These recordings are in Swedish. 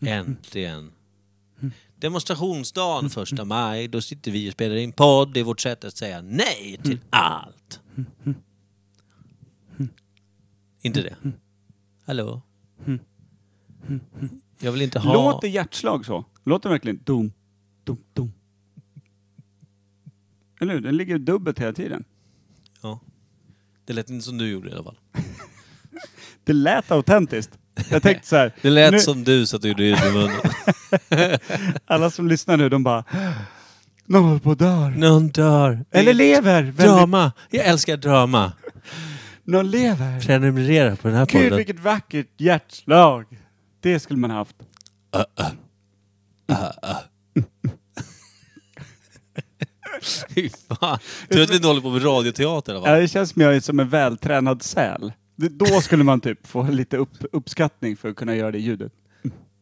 Äntligen. Demonstrationsdagen första maj, då sitter vi och spelar in podd. Det är vårt sätt att säga nej till allt. Inte det? Hallå? Jag vill inte ha... Låter hjärtslag så? Låter verkligen dum, dum, dum? Eller hur? Den ligger dubbelt hela tiden. Ja. Det lät inte som du gjorde i alla fall. Det lät autentiskt. Jag tänkte så här. Det lät nu, som du så att du gjorde ljud med munnen. Alla som lyssnar nu, de bara... Någon håller på att dör. Någon dör. Eller lever. Drama. Jag älskar drama. någon lever. Prenumerera på den här Gud podden. vilket vackert hjärtslag. Det skulle man haft. Fy fan. Du att vi inte håller på med radioteater i alla Ja, det känns som jag är som en vältränad säl. Det- Då skulle man typ få lite upp, uppskattning för att kunna göra det ljudet.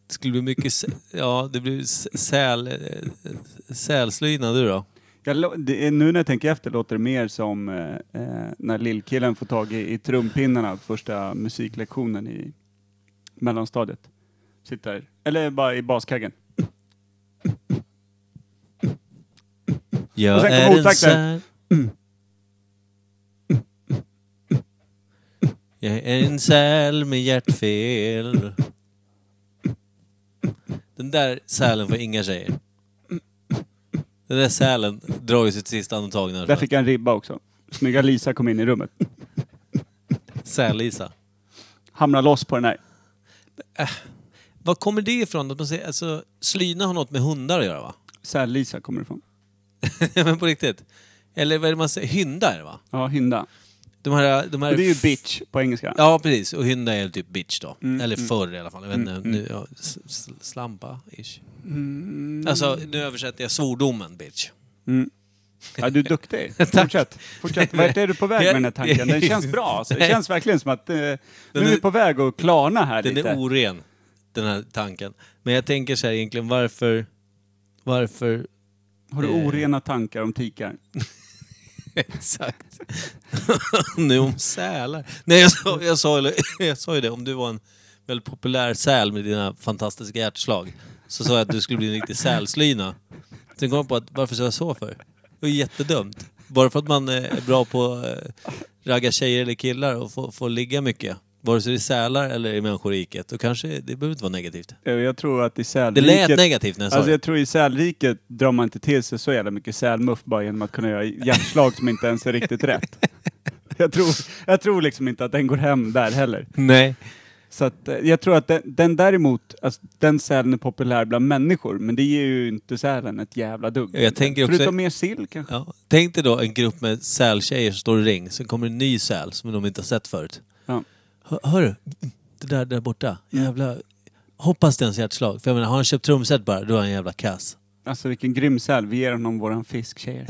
Det skulle bli mycket... sä- Ja, det blir s- säl... eh, Sälslyna du då? Jag, det är, nu när jag tänker efter låter det mer som eh, eh, när lillkillen får tag i, i trumpinnarna första musiklektionen i mellanstadiet. Sitter, eller bara i baskaggen. Jag Och sen är en säl... Jag är en säl med hjärtfel. Den där sälen får inga tjejer. Den där sälen drar ju sitt sista andetag när Där fick jag en ribba också. Snygga Lisa kom in i rummet. Säl-Lisa. Hamra loss på den här. Var kommer det ifrån? Att man säger, alltså, slyna har något med hundar att göra va? Säl-Lisa kommer det ifrån. Men på riktigt. Eller vad är det man säger? Hynda är det va? Ja, hynda. De här... De här Och det är ju bitch på engelska. Ja precis, och hynda är typ bitch då. Mm, Eller mm. förr i alla fall. Jag vet inte, Mm, nu, ja, s- s- slampa-ish. Mm. Alltså nu översätter jag svordomen bitch. Mm. Ja, du är duktig. Fortsätt. Fortsätt. Vart är du på väg med den här tanken? Den känns bra. Alltså. Det känns verkligen som att eh, nu är är- vi på väg att klarna här Den lite. är oren, den här tanken. Men jag tänker så här egentligen, varför... Varför... Har du eh, orena tankar om tikar? Exakt. nu om sälar. Nej jag sa, jag, sa, jag sa ju det, om du var en väldigt populär säl med dina fantastiska hjärtslag. Så sa jag att du skulle bli en riktig sälslyna. Sen kom jag på att varför sa jag så för? Det var ju jättedumt. Bara för att man är bra på att eh, ragga tjejer eller killar och få, få ligga mycket. Vare sig det är sälar eller i människoriket. Då kanske det behöver inte vara negativt. Eh, Jag tror att i Det sälriket... lät negativt när jag sa Alltså det. jag tror i sälriket drar man inte till sig så jävla mycket sälmuff bara genom att kunna göra hjärtslag som inte ens är riktigt rätt. Jag tror, jag tror liksom inte att den går hem där heller. Nej. Så att, eh, jag tror att den, den däremot, alltså, den sälen är populär bland människor, men det ger ju inte sälen ett jävla dugg. Jag tänker också- Förutom mer sill kanske. Ja. Tänk dig då en grupp med sältjejer som står i ring, sen kommer en ny säl som de inte har sett förut. Hör, hörru, det där där borta, jävla... Hoppas det är ens hjärtslag. För jag menar, har han köpt trumset bara, då är han jävla kass. Alltså vilken grym säl, vi ger honom våran fisk tjejer.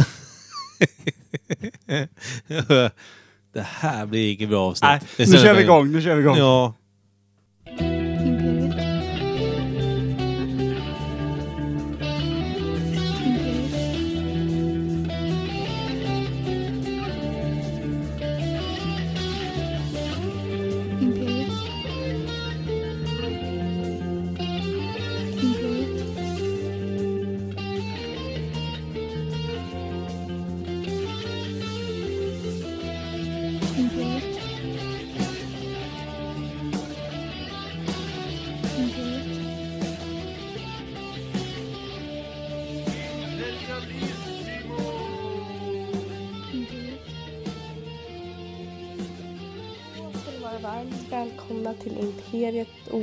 det här blir inget bra avsnitt. Nej, nu kör vi igång, nu kör vi igång. Ja.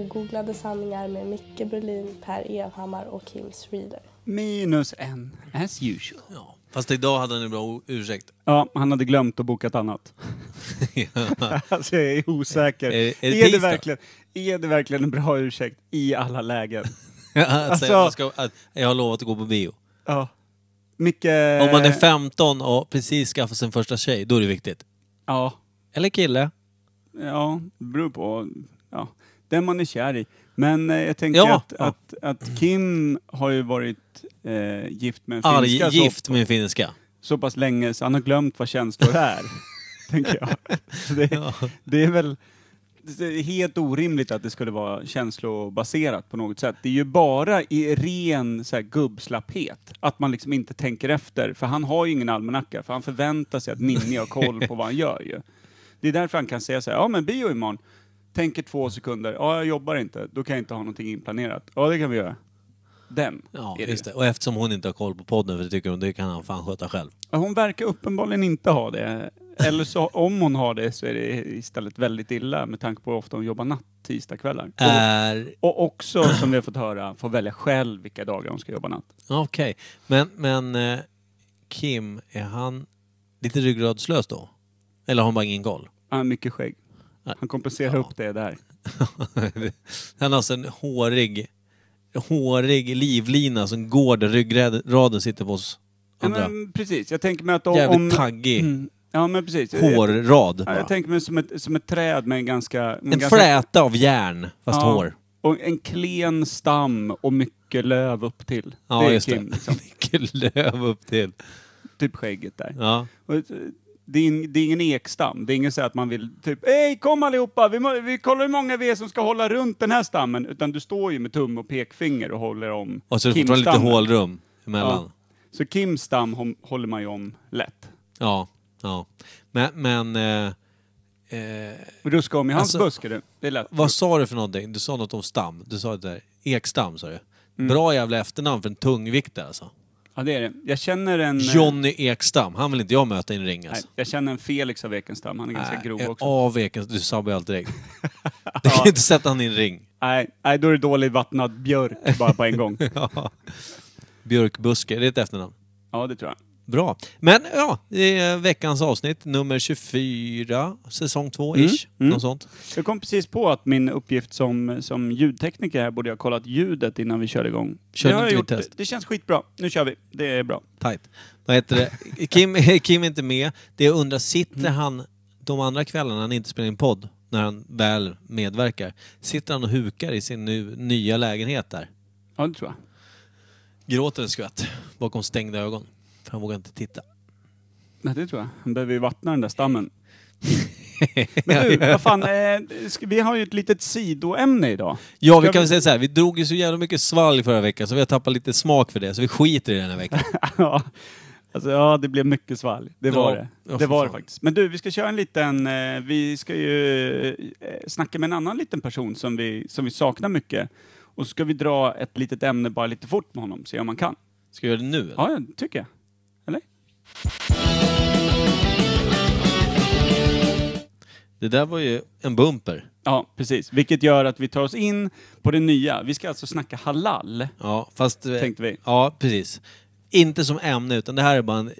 Ogooglade sanningar med Micke Berlin, Per Evhammar och Kim Reader. Minus en, as usual. ja. Fast idag hade han en bra ursäkt. Ja, han hade glömt att boka ett annat. alltså jag är osäker. Är- är det är, det verkligen, är det verkligen en bra ursäkt i alla lägen? att Alltså- man ska, att jag har lovat att gå på bio. Ja. Micke... Om man är 15 och precis skaffat sin första tjej, då är det viktigt. Ja, Eller kille. ja, det beror på ja, den man är kär i. Men eh, jag tänker Ja, att, ja. Att, att Kim har ju varit eh, gift med en Arg, finska gift så, med en finska. så pass länge så han har glömt vad känslor är. tänker jag. Så det, Ja. det är väl det är helt orimligt att det skulle vara känslobaserat på något sätt. Det är ju bara i ren så här, gubbslapphet, att man liksom inte tänker efter. För han har ju ingen almanacka, för han förväntar sig att Ninni har koll på vad han gör ju. Det är därför han kan säga så här, ja men bio imorgon. Tänker två sekunder, ja jag jobbar inte, då kan jag inte ha någonting inplanerat. Ja det kan vi göra. Den Ja, är just det. Och eftersom hon inte har koll på podden, för det tycker hon, det kan han fan sköta själv. Hon verkar uppenbarligen inte ha det. Eller så, om hon har det så är det istället väldigt illa med tanke på hur ofta hon jobbar natt tisdagskvällar. Är... Och, också, som vi har fått höra, får välja själv vilka dagar hon ska jobba natt. Okej. Men, men eh, Kim, är han lite ryggradslös då? Eller har han bara ingen koll? Han har mycket skägg. Han kompenserar Ja. upp det där. han har alltså en hårig, hårig livlina som går där ryggraden sitter på oss Ja, andra. men, precis, jag tänker mig att om... Jävligt taggig Mm, ja men precis. Hårrad. Ja, jag tänker mig som ett, som ett träd med en ganska... med En ganska, fläta av järn, fast Ja. hår. Och en klen stam och mycket löv upp till. Ja, det är just Kim, det. liksom. Mycket löv upp till. Typ skägget där. Ja. Och, eh, det, är, det är ingen ekstam. Det är ingen så att man vill typ Hej kom allihopa! Vi, må, vi kollar hur många vi är som ska hålla runt den här stammen. Utan du står ju med tumme och pekfinger och håller om Och så är det fortfarande lite hålrum emellan. Så Kims stam hom- håller man ju om lätt. Ja. ja. Men, men eh, eh, Ruska om i hans Alltså, buske du. Det är lätt. vad sa du för någonting? Du sa något om stam. Du sa det där. Ekstam sa du. Mm. Bra jävla efternamn för en tungviktare alltså. Ja det är det. Jag känner en... eh, Johnny Ekstam. Han vill inte jag möta i en ring Nej, alltså. jag känner en Felix av Ekenstam. Han är ganska Nej, grov också. Av Ekens, du sabbar ju allt direkt. Du kan inte sätta han i en ring. Nej, nej, då är det dålig vattnad björk bara på en gång. Ja. Björkbuske, det är ett efternamn. Ja, det tror jag. Bra. Men ja, det är veckans avsnitt, nummer 24, säsong 2 ish. Mm, mm. Sånt. Jag kom precis på att min uppgift som, som ljudtekniker här borde jag ha kollat ljudet innan vi körde igång. Körde det, har jag gjort. test? det känns skitbra. Nu kör vi. Det är bra. Tight. Vad heter det? Kim, Kim är inte med. Det jag undrar, sitter han de andra kvällarna han inte spelar in podd, när han väl medverkar, sitter han och hukar i sin nu, nya lägenhet där? Ja, det tror jag. Gråter en skvätt bakom stängda ögon. För han vågar inte titta. Nej, det tror jag. Han behöver ju vattna den där stammen. Men du, vad fan. Eh, ska- vi har ju ett litet sidoämne idag. Ja, vi Ska kan väl säga så här. vi drog ju så jävla mycket svalg förra veckan så vi har tappat lite smak för det, så vi skiter i det den här veckan. ja. Alltså, ja, det blev mycket svalg. Det var Ja. det. Ja, det för var det fan. faktiskt. Men du, vi ska köra en liten... Eh, vi ska ju eh, snacka med en annan liten person som vi, som vi saknar mycket. Och så ska vi dra ett litet ämne bara lite fort med honom, se om man kan. Ska vi göra det nu eller? Ja, jag tycker jag. Det där var ju en bumper. Ja, precis. Vilket gör att vi tar oss in på det nya. Vi ska alltså snacka halal, Ja, fast... eh, tänkte vi. Ja, precis. Inte som ämne, utan det här är bara en, eh,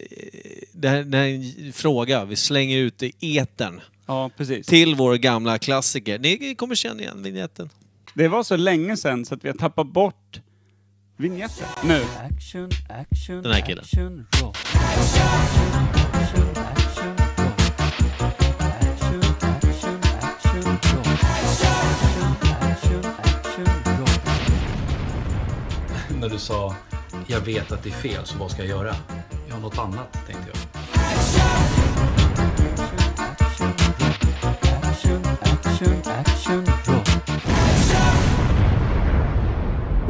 det här, det här är en fråga vi slänger ut i etern Ja, precis. till vår gamla klassiker. Ni kommer känna igen vignetten. Det var så länge sedan så att vi har tappat bort vignetten. Nu. Action, action, Den här killen. action. Action, action, action. Action, action, action. Action, action, action, roll. När du sa jag vet att det är fel, så vad ska jag göra? Ja, något annat, tänkte jag. Action, action, action, roll. Och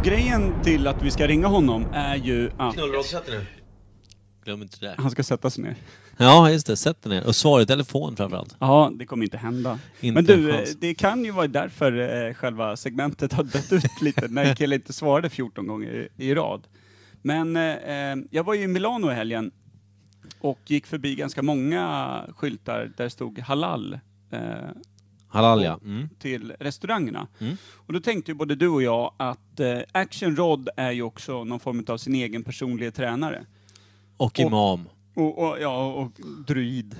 grejen till att vi ska ringa honom är ju att Knullråd, sätt dig nu. Glöm inte det där. han ska sätta sig ner. Ja, just det. Sätt dig ner. Och svara i telefon framförallt. Ja, det kommer inte hända. Inte Men du, en eh, chans. det kan ju vara därför eh, själva segmentet har dött ut lite, när killen inte svarade 14 gånger i, i rad. Men eh, eh, jag var ju i Milano i helgen och gick förbi ganska många skyltar där det stod halal eh, Halal ja. Mm. till restaurangerna. Mm. Och då tänkte ju både du och jag att eh, Action Rod är ju också någon form av sin egen personliga tränare. Och imam. Och, och, ja, och druid.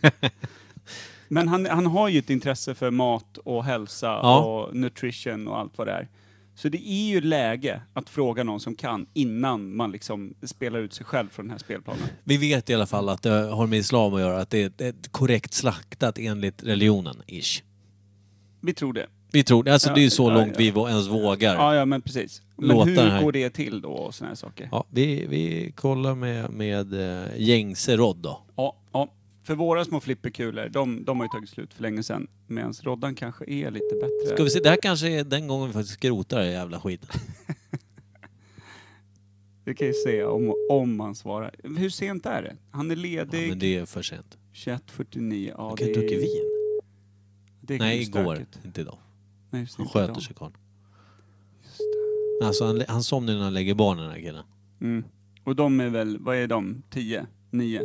Men han, han har ju ett intresse för mat och hälsa Ja. och nutrition och allt vad det är. Så det är ju läge att fråga någon som kan innan man liksom spelar ut sig själv från den här spelplanen. Vi vet i alla fall att det har med islam att göra, att det är ett- korrekt slaktat enligt religionen, ish. Vi tror det. Vi tror det. Alltså Ja, det är ju så ja, långt ja. vi ens vågar. Ja, ja men precis. Men Låta hur här- går det till då och såna här saker? Ja, vi, vi kollar med, med eh, gängse råd då. Ja, ja. För våra små flipperkulor, de, de har ju tagit slut för länge sedan. Medan Roddan kanske är lite bättre. Ska vi se, det här kanske är den gången vi faktiskt skrotar det jävla skiten. Vi kan ju se om, om han svarar. Hur sent är det? Han är Ja, ledig men det är för sent. 21.49. Ja, Jag kan det inte dricka är- vin. Det är Nej, stökigt. igår. Inte idag. Nej, just Han inte sköter idag. sig karln. Just det. Alltså han, han somnar när han lägger barnen den här killen. Mm. Och de är väl, vad är de? 10? 9?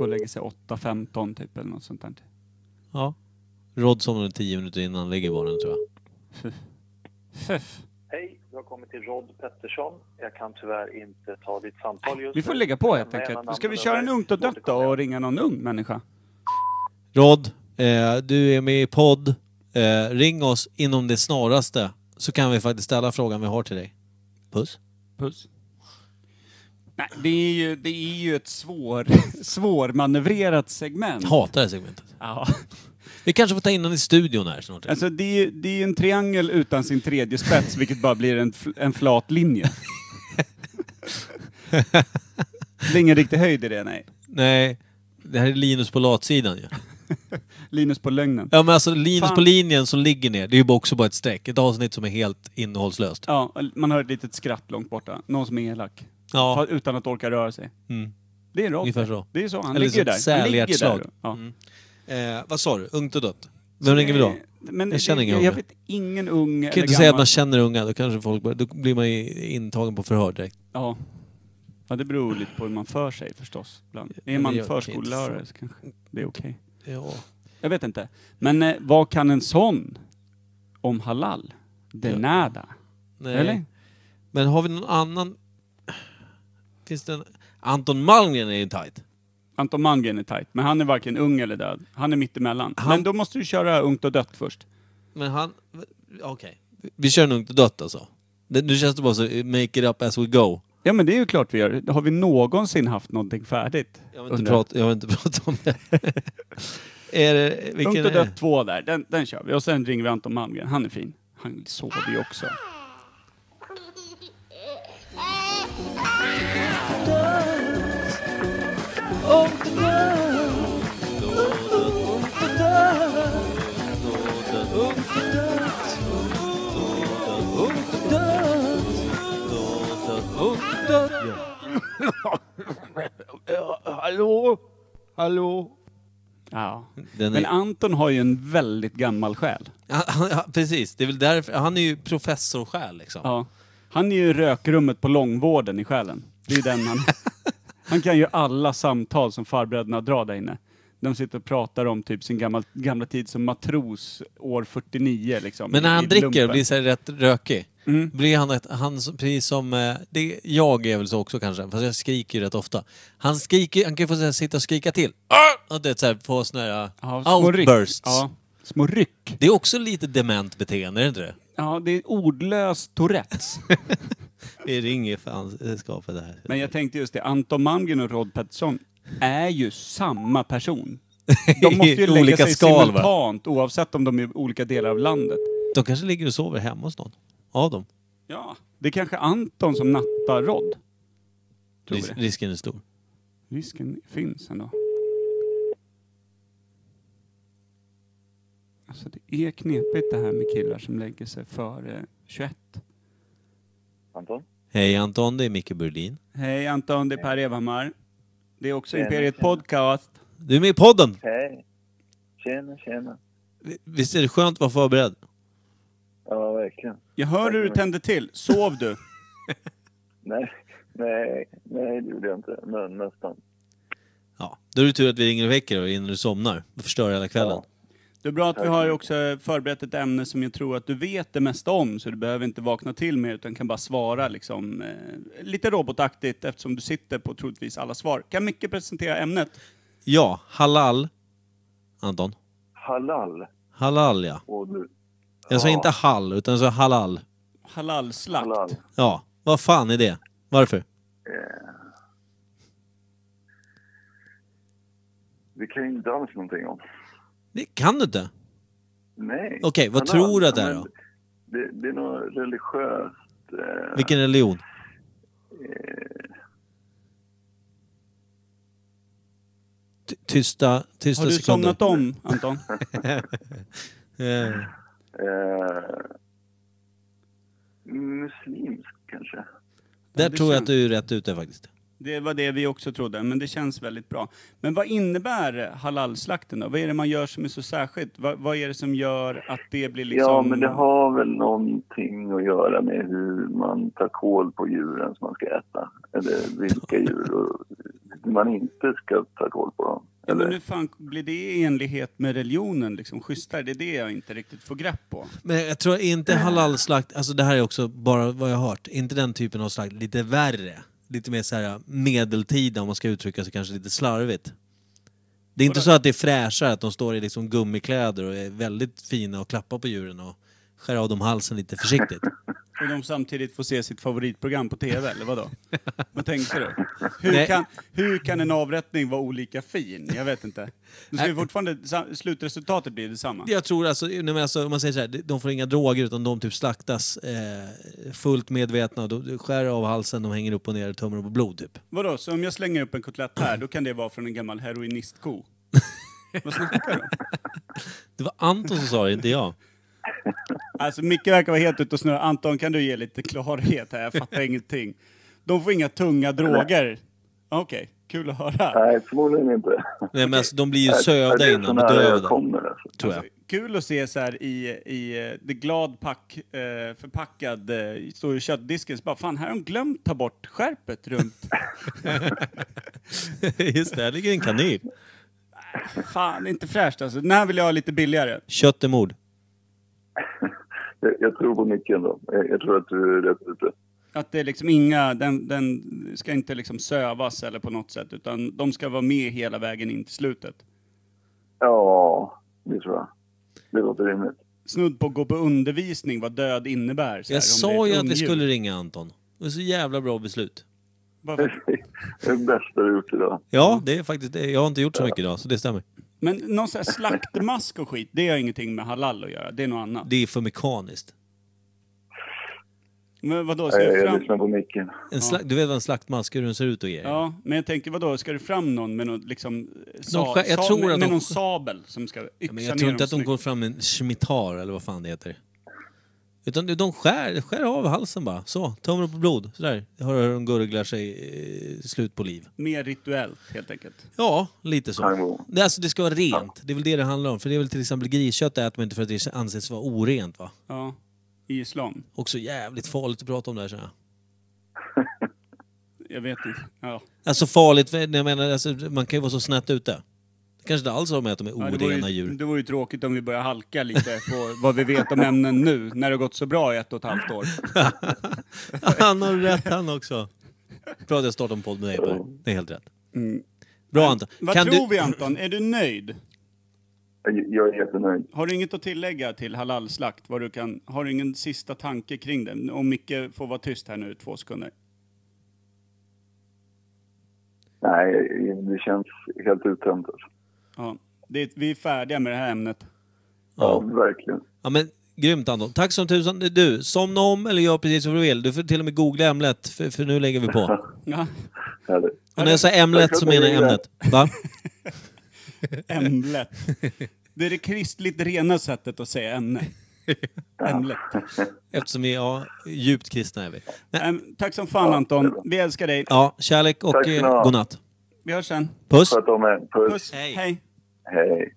Och lägger sig 8, 15 typ eller något sånt där. Ja. Rod somnade tio minuter innan lägger barnen tror jag. Fuff. Hej, du har kommit till Rod Pettersson. Jag kan tyvärr inte ta ditt samtal just Vi får nu. lägga på helt enkelt. Ska vi köra en ungt och dött då och ringa någon ung människa? Rod, eh, du är med i podd. Eh, ring oss inom det snaraste så kan vi faktiskt ställa frågan vi har till dig. Puss. Puss. Nej, det är ju, det är ju ett svår, svårmanövrerat segment. Hatar det här segmentet. Ja. Vi kanske får ta in någon i studion här snart. Alltså det är ju det är ju en triangel utan sin tredje spets, vilket bara blir en, fl- en flat linje. det är ingen riktig höjd i det, nej. Nej, det här är Linus på latsidan ju. Linus på lögnen. Ja men alltså Linus Fan. på linjen som ligger ner, det är ju bara också bara ett streck. Ett avsnitt som är helt innehållslöst. Ja, man hör ett litet skratt långt borta. Någon som är elak. Ja, Fa- Utan att orka röra sig. mm. Det är rakt. ungefär så. Det är så, han Eller ligger där. Han ligger där. Ja. Mm. Eh, vad sa du? Ungt och dött? Vem ringer vi då? Men Jag känner inga jag, jag unga. vet ingen ung kan inte säga att man känner unga, då kanske folk börjar, då blir man ju intagen på förhör direkt. Ja. ja, det beror lite på hur man för sig förstås. Ibland. Ja, Är man förskollärare så kanske det är okej. Ja. Jag vet inte. Men eh, vad kan en sån om halal? De Ja. nada. Nej. Eller? Men har vi någon annan... Finns det en... Anton Malmgren är ju tight. Anton Malmgren är tight, men han är varken ung eller död. Han är mittemellan. Han- Men då måste du köra ungt och dött först. Men han... Okej. Vi kör en ungt och dött alltså. Det, nu känns det bara så, make it up as we go. Ja men det är ju klart vi gör. Har vi någonsin haft någonting färdigt? Jag vill inte, prata, jag vill inte prata om det. är det vilken Ungt och dött det? två där, den, den kör vi. Och sen ringer vi Anton Malmgren, han är fin. Han sover ju också. Hallå? Hallå? Ja. Den Men är, Anton har ju en väldigt gammal själ. han, han, precis, det är väl därför, han är ju professor själv liksom. Ja. Han är ju rökrummet på långvården i själen. Det är ju den han... Han kan ju alla samtal som farbröderna drar där inne. De sitter och pratar om typ sin gamla, gamla tid som matros år 49 liksom. Men när i- han i dricker lumpen. och blir så här rätt rökig, Mm. blir han ett, han som- precis som, eh, det, jag är väl så också kanske, fast jag skriker ju rätt ofta. Han skriker, han kan ju få så här, sitta och skrika till. Och det är så här, få såna här Ja, små ryck. outbursts. Ja, små ryck. Det är också lite dement beteende, är det inte det? Ja, det är ordlös Tourettes. Vi ringer fanskapet där. Men jag tänkte just det, Anton Malmgren och Rod Pettersson är ju samma person. De måste ju lägga sig skal, va? simultant oavsett om de är i olika delar av landet. De kanske ligger och sover hemma hos någon. Av dem. Ja, det är kanske Anton som nattar Rod. Tror Ris- vi det. risken är stor. Risken finns ändå. Alltså det är knepigt det här med killar som lägger sig före 21. Anton? Hej Anton, det är Micke Berlin. Hej Anton, det är Per Evhammar. Det är också Tjena, Imperiet tjena. Podcast. Du är med i podden! Hej. Tjena, tjena. Visst är det skönt att vara förberedd? Ja, verkligen. Jag hör hur du tänder till. Sov du? Nej, nej, nej det gjorde jag inte. Men nästan. Ja. Då är det tur att vi ringer och väcker dig innan du somnar. Du förstör hela kvällen. Ja. Det är bra att vi har också förberett ett ämne som jag tror att du vet det mesta om, så du behöver inte vakna till med utan kan bara svara liksom, eh, lite robotaktigt eftersom du sitter på troligtvis alla svar. Kan Micke presentera ämnet? Ja, halal. Anton. Halal. Halal ja. Och du, Jag sa Ja. inte hall, utan jag sa halal. Halalslakt. halal. Ja, vad fan är det? Varför? Eh. Det kan jag inte alls någonting om. Det kan du inte. Nej. Okej, vad Halal, tror du att det är men då? Det, det är något religiöst. Eh, Vilken religion? eh, Ty- tysta, tysta Har du sekunder. somnat om, Anton? Eh, Eh, muslimsk kanske? där det tror jag att du är rätt ute faktiskt. Det var det vi också trodde, men det känns väldigt bra. Men vad innebär halalslakten då? Vad är det man gör som är så särskilt? Vad, vad är det som gör att det blir liksom... Ja, men det har väl någonting att göra med hur man tar koll på djuren som man ska äta. Eller vilka djur man inte ska ta koll på dem. Ja, men Eller, hur fan blir det i enlighet med religionen liksom schysstare? Det är det jag inte riktigt får grepp på. Men jag tror inte halalslakt, alltså det här är också bara vad jag har hört, inte den typen av slakt, lite värre. Lite mer så här medeltida om man ska uttrycka sig kanske lite slarvigt. Det är inte så att det är fräschare att de står i liksom gummikläder och är väldigt fina och klappar på djuren och skär av dem halsen lite försiktigt. Och de samtidigt får se sitt favoritprogram på TV, eller vadå? Vad tänkte du? Hur Nej. kan, hur kan en avrättning vara olika fin? Jag vet inte. Det ska ju fortfarande, sa- slutresultatet blir detsamma. Jag tror alltså, nej men alltså, om man säger så här, de får inga droger utan de typ slaktas eh, fullt medvetna de skär av halsen, de hänger upp och ner och tömmer på blod typ. Vadå, så om jag slänger upp en kotlett här, då kan det vara från en gammal heroinistko? Vad snackar du om? Det var Anton som sa det, inte jag. Alltså Micke verkar vara helt ute och snurra. Anton, kan du ge lite klarhet här? Jag fattar ingenting. De får inga tunga droger. Okej, kul att höra. nej, förmodligen inte. Nej, men alltså, de blir ju sövda innan, bedövade. kommer alltså? Tror jag. Alltså, kul att se så här i, i eh, det glad pack, eh, förpackad, eh, står i köttdisken, så bara fan här har de glömt ta bort skärpet runt. Just det, här ligger en kanin. fan, inte fräscht alltså. Den här vill jag ha lite billigare. Kött är mord. Jag, jag tror på mycket ändå. Jag, jag tror att du är rätt ute. Att det är liksom inga, den, den ska inte liksom sövas eller på något sätt, utan de ska vara med hela vägen in till slutet. Ja, det tror jag. Det låter rimligt. Snudd på att gå på undervisning vad död innebär. Så här, Jag om sa ju att vi skulle ringa Anton. Det var så jävla bra beslut. Bara för- Det är det bästa du gjort idag. Ja, det är faktiskt det. Jag har inte gjort så mycket idag, så det stämmer. Men någon sån här slaktmask och skit, det har ingenting med halal att göra. Det är något annat. Det är för mekaniskt. Men vadå, ska Nej, du jag fram... lyssnar på micken. En sla- Du vet vad en slaktmask, hur den ser ut och grejer? Ja, men jag tänker vadå, ska du fram någon med någon liksom... Sa... skär- jag sa- tror med, att med de- någon sabel som ska yxa Ja, men jag ner tror inte dem att de snyggt. går fram med en schmitar eller vad fan det heter. Utan de skär, skär av halsen bara. Så, tömmer på blod. Sådär. Jag hör hur de gurglar sig eh, slut på liv. Mer rituellt, helt enkelt. Ja, lite så. Det, alltså, det ska vara rent. Det är väl det det handlar om. För det är väl till exempel griskött äter man inte för att det anses vara orent va? Ja, i islam. Också jävligt farligt att prata om det här känner jag. Jag vet inte. Ja. Alltså farligt, jag menar, alltså, man kan ju vara så snett ute. Kanske inte alls har med att de är Ja, det, orena ju, djur. det vore ju tråkigt om vi börjar halka lite på vad vi vet om ämnen nu, när det har gått så bra i ett och ett halvt år. han har rätt han också. Bra att jag startar en podd med dig Per. Det är helt rätt. Mm. Bra Anton. Vad Kan tror du... vi Anton? Är du nöjd? Jag, är jättenöjd. Har du inget att tillägga till halalslakt? Vad du kan, har du ingen sista tanke kring det? Om Micke får vara tyst här nu i två sekunder. Nej, det känns helt uttömt. Alltså. Ja. Det, vi är färdiga med det här ämnet. Ja, Ja. verkligen. ja men grymt Anton. Tack som tusan. Du, somna om eller gör precis vad du vill. Du får till och med googla ämnet, för, för nu lägger vi på. Ja. Och när jag säger ämnet så menar jag ämnet. Va? Ämlet. Det är det kristligt rena sättet att säga ämne. Ämlet. Eftersom vi är djupt kristna är vi. Nej. Tack som fan Anton. Vi älskar dig. Ja, kärlek och eh, ha. godnatt. Vi hörs sen. Puss! Sköt om er. Puss. Puss. Hej. Hej. Hej.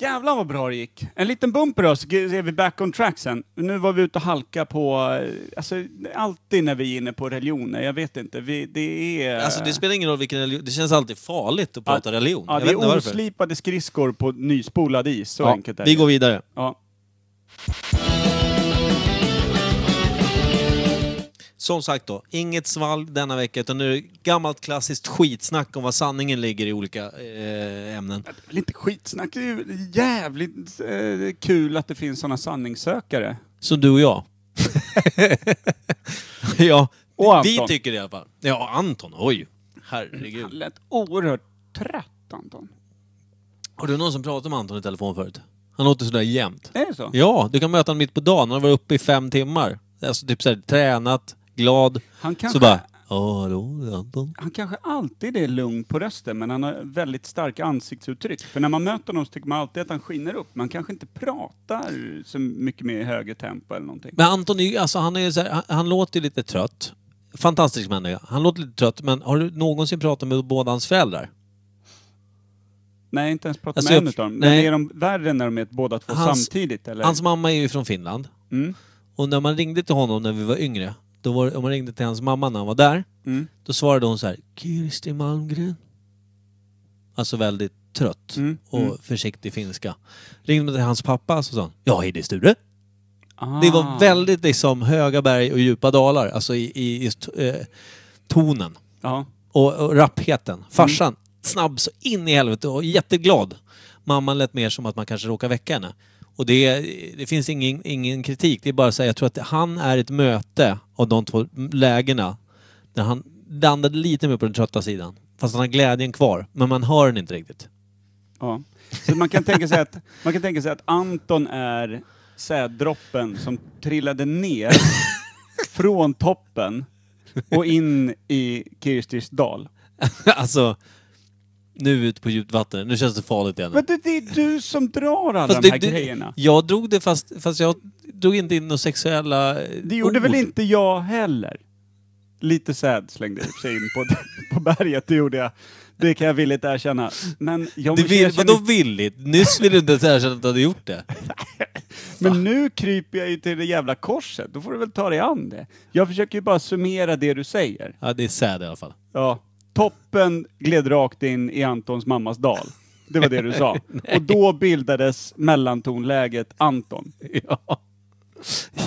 Jävlar vad bra det gick. En liten bumper då, så är vi back on track sen. Nu var vi ute och halka på, eh, alltså alltid när vi är inne på religioner, jag vet inte, vi, det är... Alltså det spelar ingen roll vilken religion, det känns alltid farligt att prata religion. Ja, jag det är varför. oslipade skridskor på nyspolad is, så Ja, enkelt är vi det. går vidare. Ja. Som sagt då, inget svall denna vecka utan nu är det gammalt klassiskt skitsnack om vad sanningen ligger i olika eh, ämnen. Inte skitsnack, det är ju jävligt eh, kul att det finns sådana sanningssökare. Som du och jag. ja, Och vi Anton. tycker det i alla fall. Ja, Anton, oj. Herregud. Han lät oerhört trött, Anton. Har du någon som pratat med Anton i telefon förut? Han låter sådär jämt. Är det så? Ja, du kan möta honom mitt på dagen. Han har varit uppe i fem timmar. Alltså typ såhär tränat, glad. Han kanske, Så bara, Ja, hallå, det är Anton. Han kanske alltid är lugn på rösten, men han har väldigt starka ansiktsuttryck. För när man möter honom så tycker man alltid att han skiner upp. Man kanske inte pratar så mycket mer i högre tempo eller någonting. Men Anton, är ju- alltså, han, är ju så här, han, han låter ju lite trött. Fantastisk människa. Han låter lite trött, men har du någonsin pratat med båda hans föräldrar? Nej, inte ens prata Alltså, med en utav dem. nej. Men är de värre när de är båda två Hans- samtidigt? Eller? Hans mamma är ju från Finland. Mm. Och när man ringde till honom när vi var yngre, då var, om man ringde till hans mamma när han var där, Mm. då svarade hon så här Kirsti Malmgren. Alltså väldigt trött Mm, och mm. försiktig finska. Ringde man till hans pappa så sa han Ja, hej det är Sture. Ah. Det var väldigt liksom höga berg och djupa dalar, alltså i, i just eh, tonen. Ja. Och, och rappheten. Farsan, snabb så in i helvete och jätteglad. Mamman lät mer som att man kanske råkar väcka henne. Och det, det finns ingen, ingen kritik, det är bara att säga, jag tror att han är ett möte av de två lägena där han landade lite mer på den trötta sidan. Fast han har glädjen kvar, men man hör den inte riktigt. Ja. Så man kan tänka sig att, man kan tänka sig att Anton är säddroppen som trillade ner från toppen och in i Kirstis dal. alltså, nu ut på djupt vatten. Nu känns det farligt igen. Men det, det är du som drar alla Fast de det- här det- grejerna. Jag drog det fast, fast jag drog inte in några sexuella eh, Det gjorde ord. väl inte jag heller? Lite säd slängde jag i och för sig in på, på berget, det gjorde jag. Det kan jag villigt erkänna. Men, jag, jag vill, känner- vadå villigt? Nyss ville du inte ens erkänna att du hade gjort det. men nu kryper jag ju till det jävla korset, då får du väl ta dig an det. Jag försöker ju bara summera det du säger. Ja, det är sad i alla fall. Ja. Toppen gled rakt in i Antons mammas dal. Det var det du sa. Och då bildades mellantonläget Anton. Ja.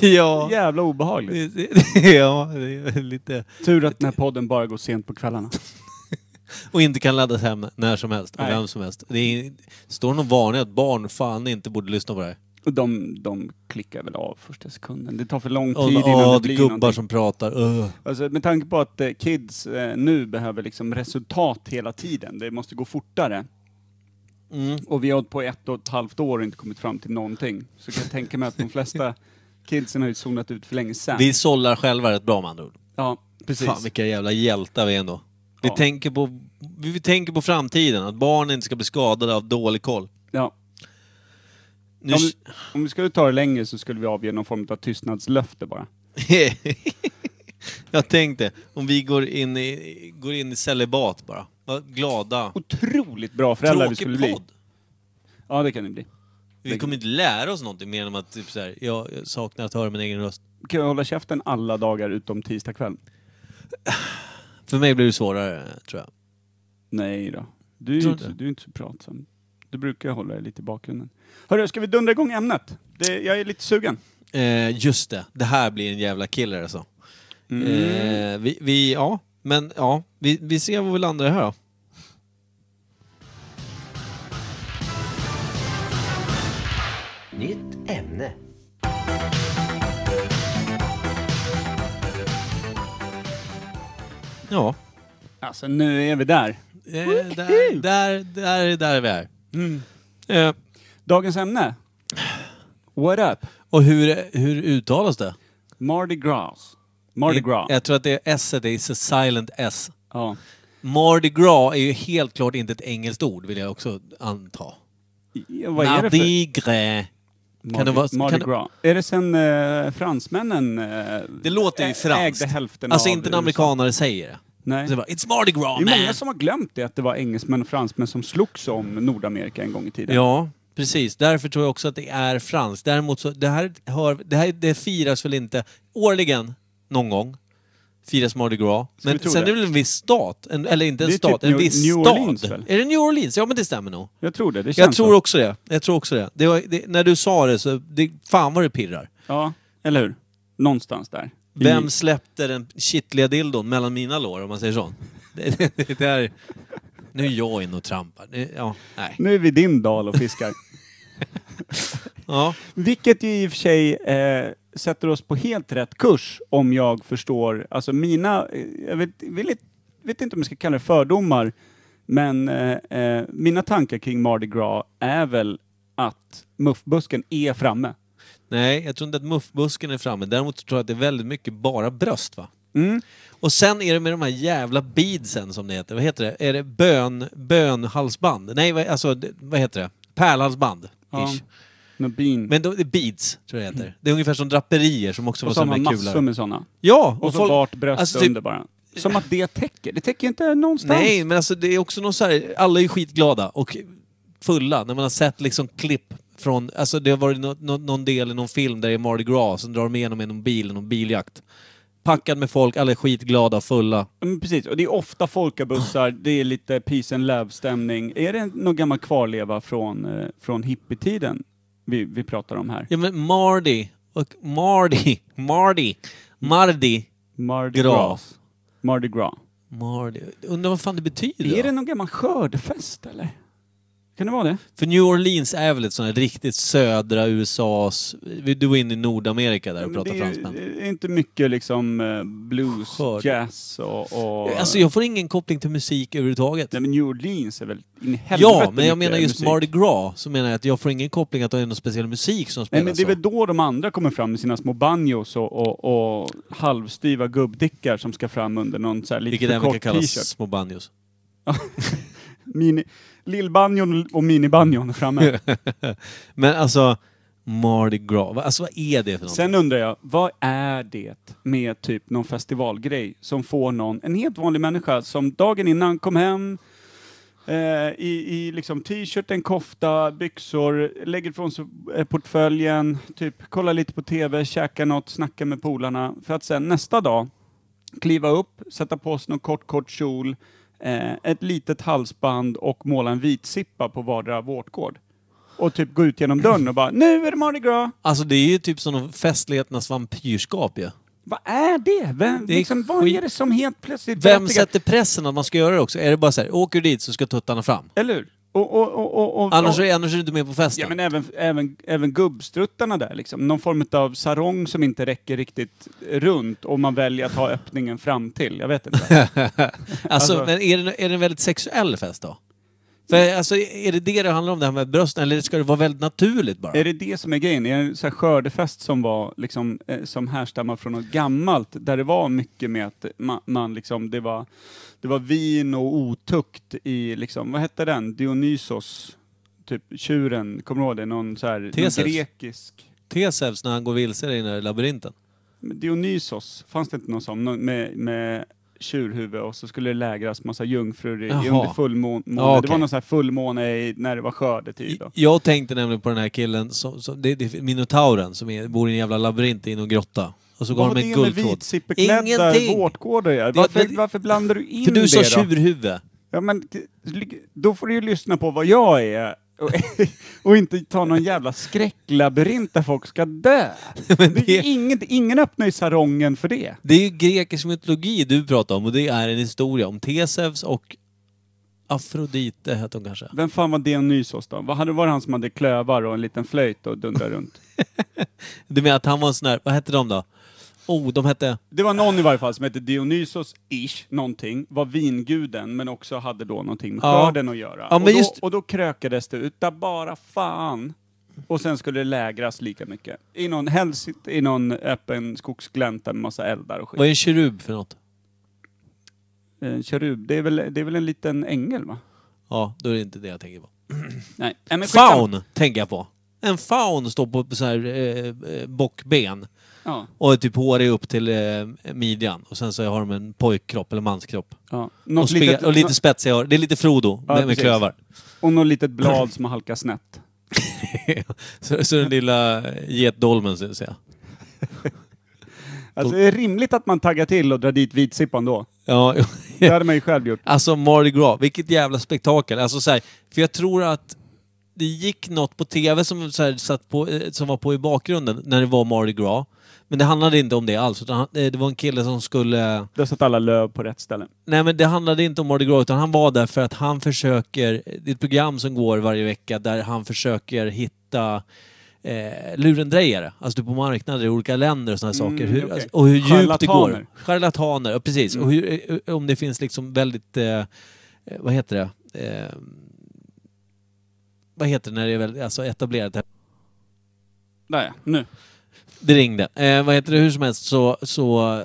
Ja. Jävla obehagligt. Ja, det är lite... Tur att den här podden bara går sent på kvällarna. Och inte kan laddas hem när som helst, och Nej. vem som helst. Det är, står någon varning att barn fan inte borde lyssna på det här. De, de klickar väl av första sekunden. Det tar för lång tid innan åh, det blir gubbar någonting. som pratar. Uh. Alltså, med tanke på att eh, kids eh, nu behöver liksom resultat hela tiden. Det måste gå fortare. Mm. Och vi har hållit på ett och ett halvt år och inte kommit fram till någonting. Så kan jag tänka mig att de flesta kidsen har ju zonat ut för länge sedan. Vi sållar själva rätt bra med andra ord. Ja, precis. Fan vilka jävla hjältar vi är ändå. Vi, Ja. tänker på, vi tänker på framtiden, att barn inte ska bli skadade av dålig koll. Ja. Nu, Om, vi, om vi skulle ta det längre så skulle vi avge någon form av tystnadslöfte bara. jag tänkte, om vi går in i, går in i celibat bara. Vad glada. Otroligt bra föräldrar vi Tråkig skulle bli. podd. Ja, det kan det bli. Vi kommer inte lära oss någonting mer än att typ så här, jag saknar att höra min egen röst. Kan jag hålla käften alla dagar utom tisdag kväll? För mig blir det svårare, tror jag. Nej då. Du är, Tror ju inte, du är inte så pratsam. Du brukar hålla dig lite i bakgrunden. Hörru, ska vi dundra igång ämnet? Det, jag är lite sugen. Eh, just det, det här blir en jävla killer alltså. Mm. Eh, vi, vi, ja, men ja, vi, vi ser vad vi landar här då. Nytt ämne. Ja, Alltså, nu är vi där. eh, där, där, där, där är vi är. Eh, Dagens ämne. What up? och hur, hur uttalas det? Mardi Gras. Mardi Gras. Jag tror att det är S, det är silent S. Ja. Mardi Gras är ju helt klart inte ett engelskt ord, vill jag också anta. Ja, Vad är det för... Mardi Gras. Mardi, det vara- Mardi kan Gras. Är det sen eh, fransmännen eh, Det låter ju franskt. ägde hälften Alltså av inte en USA? amerikanare säger det. Nej. Så det bara, It's Mardi Gras Det är man! många som har glömt det, att det var engelsmän och fransmän som slogs om Nordamerika en gång i tiden. Ja, precis. Därför tror jag också att det är franskt. Däremot så, det här, hör, det här det firas väl inte årligen, någon gång. Firas Mardi Gras. Ska vi Men tro sen är det? det väl en viss stat, en, eller inte en Det är stat, typ en New- viss New stad. Orleans, väl? Är det New Orleans? Ja men det stämmer nog. Jag tror det, det känns Jag tror så. också det. Jag tror också det. det, var, det när du sa det så, det, fan vad det pirrar. Ja, eller hur? Någonstans där. Vem släppte den kittliga dildon mellan mina lår om man säger så? Det, det, det där... Nu är jag inne och trampar. Det, ja, nej. nu är vi i din dal och fiskar. Ja. Vilket ju i och för sig eh, sätter oss på helt rätt kurs om jag förstår, alltså mina, eh, jag vet, vill, inte- vet inte om jag ska kalla det fördomar, men eh, eh, mina tankar kring Mardi Gras är väl att muffbusken är framme. Nej, jag tror inte att muffbusken är framme. Däremot tror jag att det är väldigt mycket bara bröst va? Mm. Och sen är det med de här jävla beadsen som det heter. Vad heter det? Är det bön, bönhalsband? Nej, vad- alltså vad heter det? Pärlhalsband. Ja. Bin. Men då, det är beads, tror jag det heter. Det är ungefär som draperier som också och var så har som man en massor kulare. med sådana. Ja! Och så folk- vart bröst alltså, typ- under bara. Som att det täcker. Det täcker inte någonstans. Nej, men alltså det är också någon så här, alla är skitglada och fulla när man har sett liksom klipp från, alltså det har varit nå- nå- någon del i någon film där det är Mardi Gras, som drar de igenom någon bil, någon biljakt. Packad med folk, alla är skitglada fulla. Men precis, och det är ofta folkabussar, det är lite peace and love-stämning. Är det någon gammal kvarleva från, eh, från hippietiden vi, vi pratar om här? Ja men Mardi, och Mardi, Mardi, Mardi, Mardi Gras. Gras. Mardi Gras. Mardi. Undrar vad fan det betyder Är det någon gammal skördefest eller? Kan det vara det? För New Orleans är väl ett sånt här riktigt södra USAs... Du var inne i Nordamerika där och pratade det är, fransmän. det är inte mycket liksom eh, blues, Skörd. jazz och... och Alltså jag får ingen koppling till musik överhuvudtaget. Nej men New Orleans är väl in i helvete Ja, men jag menar just musik. Mardi Gras, så menar jag att jag får ingen koppling att det är någon speciell musik som Nej spelas men det är väl då de andra kommer fram med sina små banjos och, och, och halvstyva gubbdickar som ska fram under någon så här lite Vilket även kan kallas små banjos. Mini, lillbanjon och minibanjon framme. Men alltså, Mardi Gras, alltså vad är det för något? Sen undrar jag, vad är det med typ någon festivalgrej som får någon, en helt vanlig människa som dagen innan kom hem eh, i, i liksom t-shirt, en kofta, byxor, lägger ifrån sig eh, portföljen, typ kollar lite på TV, käkar något, snackar med polarna, för att sen nästa dag kliva upp, sätta på sig någon kort, kort kjol, ett litet halsband och måla en vit sippa på vardera vårtgård. Och typ gå ut genom dörren och bara, nu är det Mardi Gras! Alltså det är ju typ som festligheternas vampyrskap ju. Vad är det? Vem, Det är liksom, vad är det som helt plötsligt Vem sätter pressen att man ska göra det också? Är det bara så här, åker du dit så ska tuttarna fram? Eller hur? Och, och, och, och, Annars och, är, annars är du inte med på festen. Ja men även, även, även gubbstruttarna där liksom. Någon form av sarong som inte räcker riktigt runt och man väljer att ha öppningen fram till. Jag vet inte. alltså, alltså- men är det, är det en väldigt sexuell fest då? För alltså, är det det det handlar om, det här med brösten? Eller ska det vara väldigt naturligt bara? är det det som är grejen? Är det en så här skördefest som var liksom, eh, som härstammar från något gammalt, där det var mycket med att man, man liksom, det var, det var vin och otukt i liksom, vad hette den? Dionysos? Typ tjuren, kommer du ihåg det? Någon så här, någon grekisk Tesevs när han går vilse i den där labyrinten. Dionysos, fanns det inte någon sån? Med, med tjurhuvud och så skulle det lägras massa jungfrur i, Jaha. under fullmåne. Ja, Det var någon sån här fullmåne i, när det var skördetid. Då. Jag tänkte nämligen på den här killen, som, som, det, det Minotauren, som är, bor i en jävla labyrint i någon grotta. Och så går han med det en guldtråd. Ingenting! vårtgårdar? Det- varför, varför blandar du in För du det sa då? tjurhuvud. Ja, men, då får du ju lyssna på vad jag är. Och, och inte ta någon jävla skräcklabyrint där folk ska dö. Men Det är det, inget, ingen öppnar ju sarongen för det. det är ju grekisk mytologi du pratar om och det är en historia om Tesevs och Afrodite hette hon kanske. Vem fan var Dionysos då? Vad hade varit han som hade klövar och en liten flöjt och dundrade runt? Du menar att han var en sån här, vad hette de då? Oh, de hette... Det var någon i varje fall som hette Dionysos-ish, någonting, var vinguden, men också hade då någonting med Ja. skörden att göra. Ja, men och, då, just- och då krökades det utav bara fan. Och sen skulle det lägras lika mycket. I någon, helst i någon öppen skogsglänta med massa eldar och skit. Vad är en kerub för något? En kerub, det är, väl, det är väl en liten ängel va? Ja, då är det inte det jag tänker på. Nej. Nej men skitsamma. Faun tänker jag på. En faun står på så här eh, eh, bockben Ja, och typ hårig upp till eh, midjan. Och sen så har de en pojkkropp eller manskropp. ja. Och, spe- litet, och lite spetsiga hår. Det är lite Frodo Ja, med, med precis. klövar. och något litet blad som har halkat snett. så, så den lilla getdolmen så att säga. Alltså det är rimligt att man taggar till och drar dit vitsippan då. Ja, Det hade man ju själv gjort. Alltså Mardi Gras, vilket jävla spektakel. Alltså så här, för jag tror att det gick något på TV som, så här, satt på, eh, som var på i bakgrunden när det var Mardi Gras. Men det handlade inte om det alls, utan eh, det var en kille som skulle... Där satt alla löv på rätt ställe. Nej men det handlade inte om Mardi Gras, utan han var där för att han försöker... Det är ett program som går varje vecka där han försöker hitta eh, lurendrejare, alltså på marknader i olika länder och sådana Mm, saker. Hur, okej. alltså, och hur djupt det går. Charlataner. Ja, precis. Mm. Och hur, eh, om det finns liksom väldigt... Eh, eh, vad heter det? Eh, vad heter det när det är väldigt, alltså etablerat? Där ja, nu. Det ringde. Eh, vad heter det? Hur som helst så, så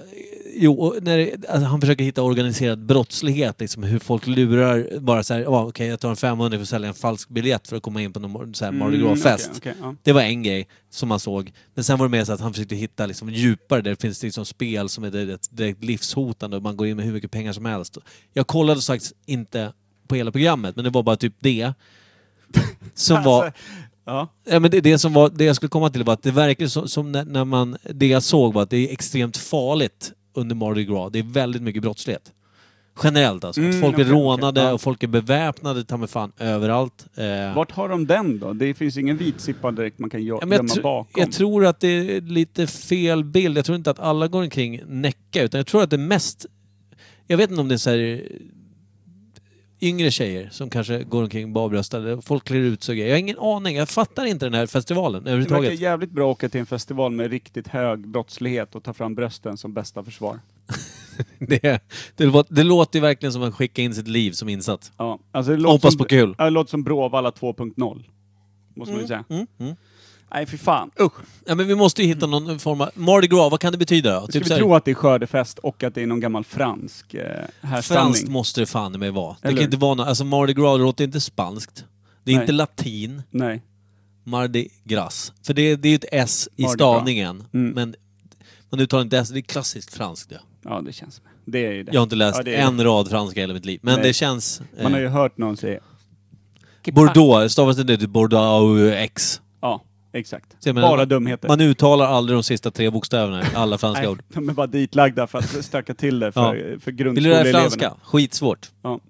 Jo, när det, alltså, han försöker hitta organiserad brottslighet, liksom, hur folk lurar bara så här, ja, okej jag tar en 500 för att sälja en falsk biljett för att komma in på någon så här Mardi Mm, Gras-fest. okej, okej, ja. Det var en grej som man såg. Men sen var det mer så att han försökte hitta liksom djupare, där det finns liksom spel som är direkt, direkt livshotande och man går in med hur mycket pengar som helst. Jag kollade faktiskt inte på hela programmet, men det var bara typ det. Som var... Ja. Ja, men det, det, som var, det jag skulle komma till var att det verkar som, som när, när man... Det jag såg var att det är extremt farligt under Mardi Gras. Det är väldigt mycket brottslighet. Generellt alltså. Mm, att folk okej, är rånade okej, ja. och folk är beväpnade ta mig fan överallt. Eh, Vart har de den då? Det finns ingen vitsippa direkt man kan gö- Ja, men jag, gömma tr- bakom. jag tror att det är lite fel bild. Jag tror inte att alla går omkring näcka, utan jag tror att det mest... Jag vet inte om det är så här yngre tjejer som kanske går omkring barbröstade. Folk klär ut sig och grejer. Jag har ingen aning. Jag fattar inte den här festivalen det verkar överhuvudtaget. jävligt bra att åka till en festival med riktigt hög brottslighet och ta fram brösten som bästa försvar. Det, det, låter, det låter verkligen som att skicka in sitt liv som insats. Ja, alltså det låter Hoppas som, på kul. Det låter som Bråvalla 2.0. Måste man ju säga. Mm, mm. Nej, för fan. Usch. Ja, men vi måste ju hitta någon form av... Mardi Gras, vad kan det betyda då? Ska Typ vi så här, tro att det är skördefest och att det är någon gammal fransk eh, härstamning? franskt måste det fan i mig vara. Det Eller? kan inte vara något... Alltså Mardi Gras låter inte spanskt. Det är Nej. inte latin. Nej. Mardi Gras. För det, det är ju ett S i Mardi stavningen. Mm. Men man uttalar inte S, det är klassiskt franskt det. Ja, det känns som det. är ju det. Jag har inte läst Ja, det är en rad franska i hela mitt liv. Men Nej. det känns... Eh, Man har ju hört någon säga... Bordeaux, stavas det inte till Bordeaux X? Ja, exakt. Så jag menar, Bara dumheter. Man uttalar aldrig de sista tre bokstäverna i alla franska Nej, ord. de är bara ditlagda för att stöka till det för, för Vill du lära dig franska? Skitsvårt. Ja.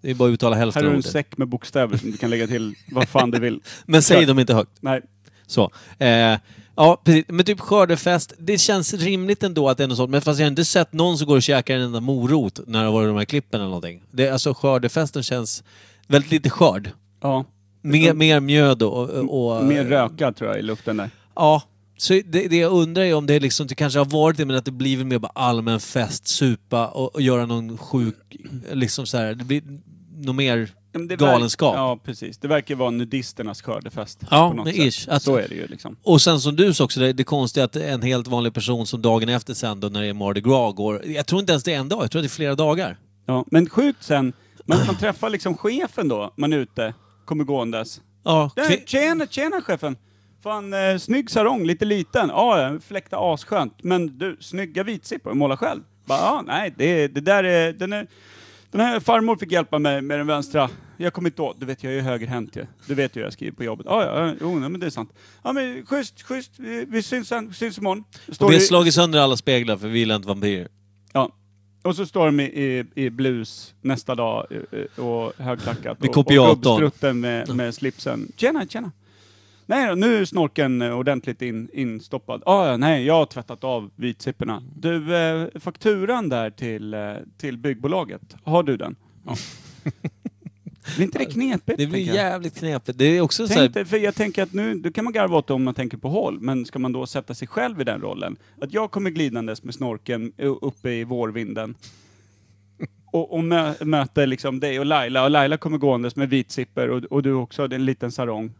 Det är bara att uttala hälften Här har du en säck med bokstäver som du kan lägga till vad fan du vill. Men säg dem inte högt. Nej. Så. Eh, ja, precis. Men typ skördefest, det känns rimligt ändå att det är något sånt. Men fast jag har inte sett någon som går och käkar en enda morot när det har varit de här klippen eller någonting. Det, alltså skördefesten känns väldigt lite skörd. Ja. Mer, mer mjöd och... och, Mer röka tror jag i luften där. Ja. Så det, det jag undrar är om det liksom, det kanske har varit det men att det blir mer bara allmän fest, supa och, och göra någon sjuk, liksom så här. det blir något mer galenskap. Ja, precis. Det verkar vara nudisternas skördefest. Ja, på något men sätt. ish. Alltså- Så är det ju liksom. Och sen som du sa också, det, det konstiga att en helt vanlig person som dagen efter sen då när det är Mardi Gras går, jag tror inte ens det är en dag, jag tror att det är flera dagar. Ja. Men sjukt sen, man, man träffar liksom chefen då, man är ute, kommer gåendes. Ja, kvi- tjena, tjena chefen! Fan, eh, snygg sarong, lite liten. Ja, fläkta asskönt. Men du, snygga vitsippor, måla själv. Bara, ja, nej, det, det där är, den är... Den här farmor fick hjälpa mig med den vänstra. Jag kommer inte åt, du vet jag är ju högerhänt ju. Du vet ju hur jag skriver på jobbet. Ja, ja, jo, nej, men det är sant. Ja men schysst, schysst, vi, vi syns sen, syns imorgon. Står vi har slagit sönder alla speglar för vi gillar inte vampyrer. Ja. Och så står de i, i, i blus nästa dag eh, eh, och högklackat. Och, kopiatorn. och gubbstrutten med, med slipsen. Tjena, tjena! Nej nu är snorken eh, ordentligt in, instoppad. Ah, nej, jag har tvättat av vitsipporna. Du, eh, fakturan där till, eh, till byggbolaget, har du den? Ja. Blir inte det knepigt? Det blir jävligt knepigt. Det är också så Tänk här, dig, för jag tänker att nu, då kan man garva åt det om man tänker på håll, men ska man då sätta sig själv i den rollen? Att jag kommer glidandes med snorken uppe i vårvinden och, och mö, möter liksom dig och Laila, och Laila kommer gåendes med vitsipper och, och du också har en liten sarong.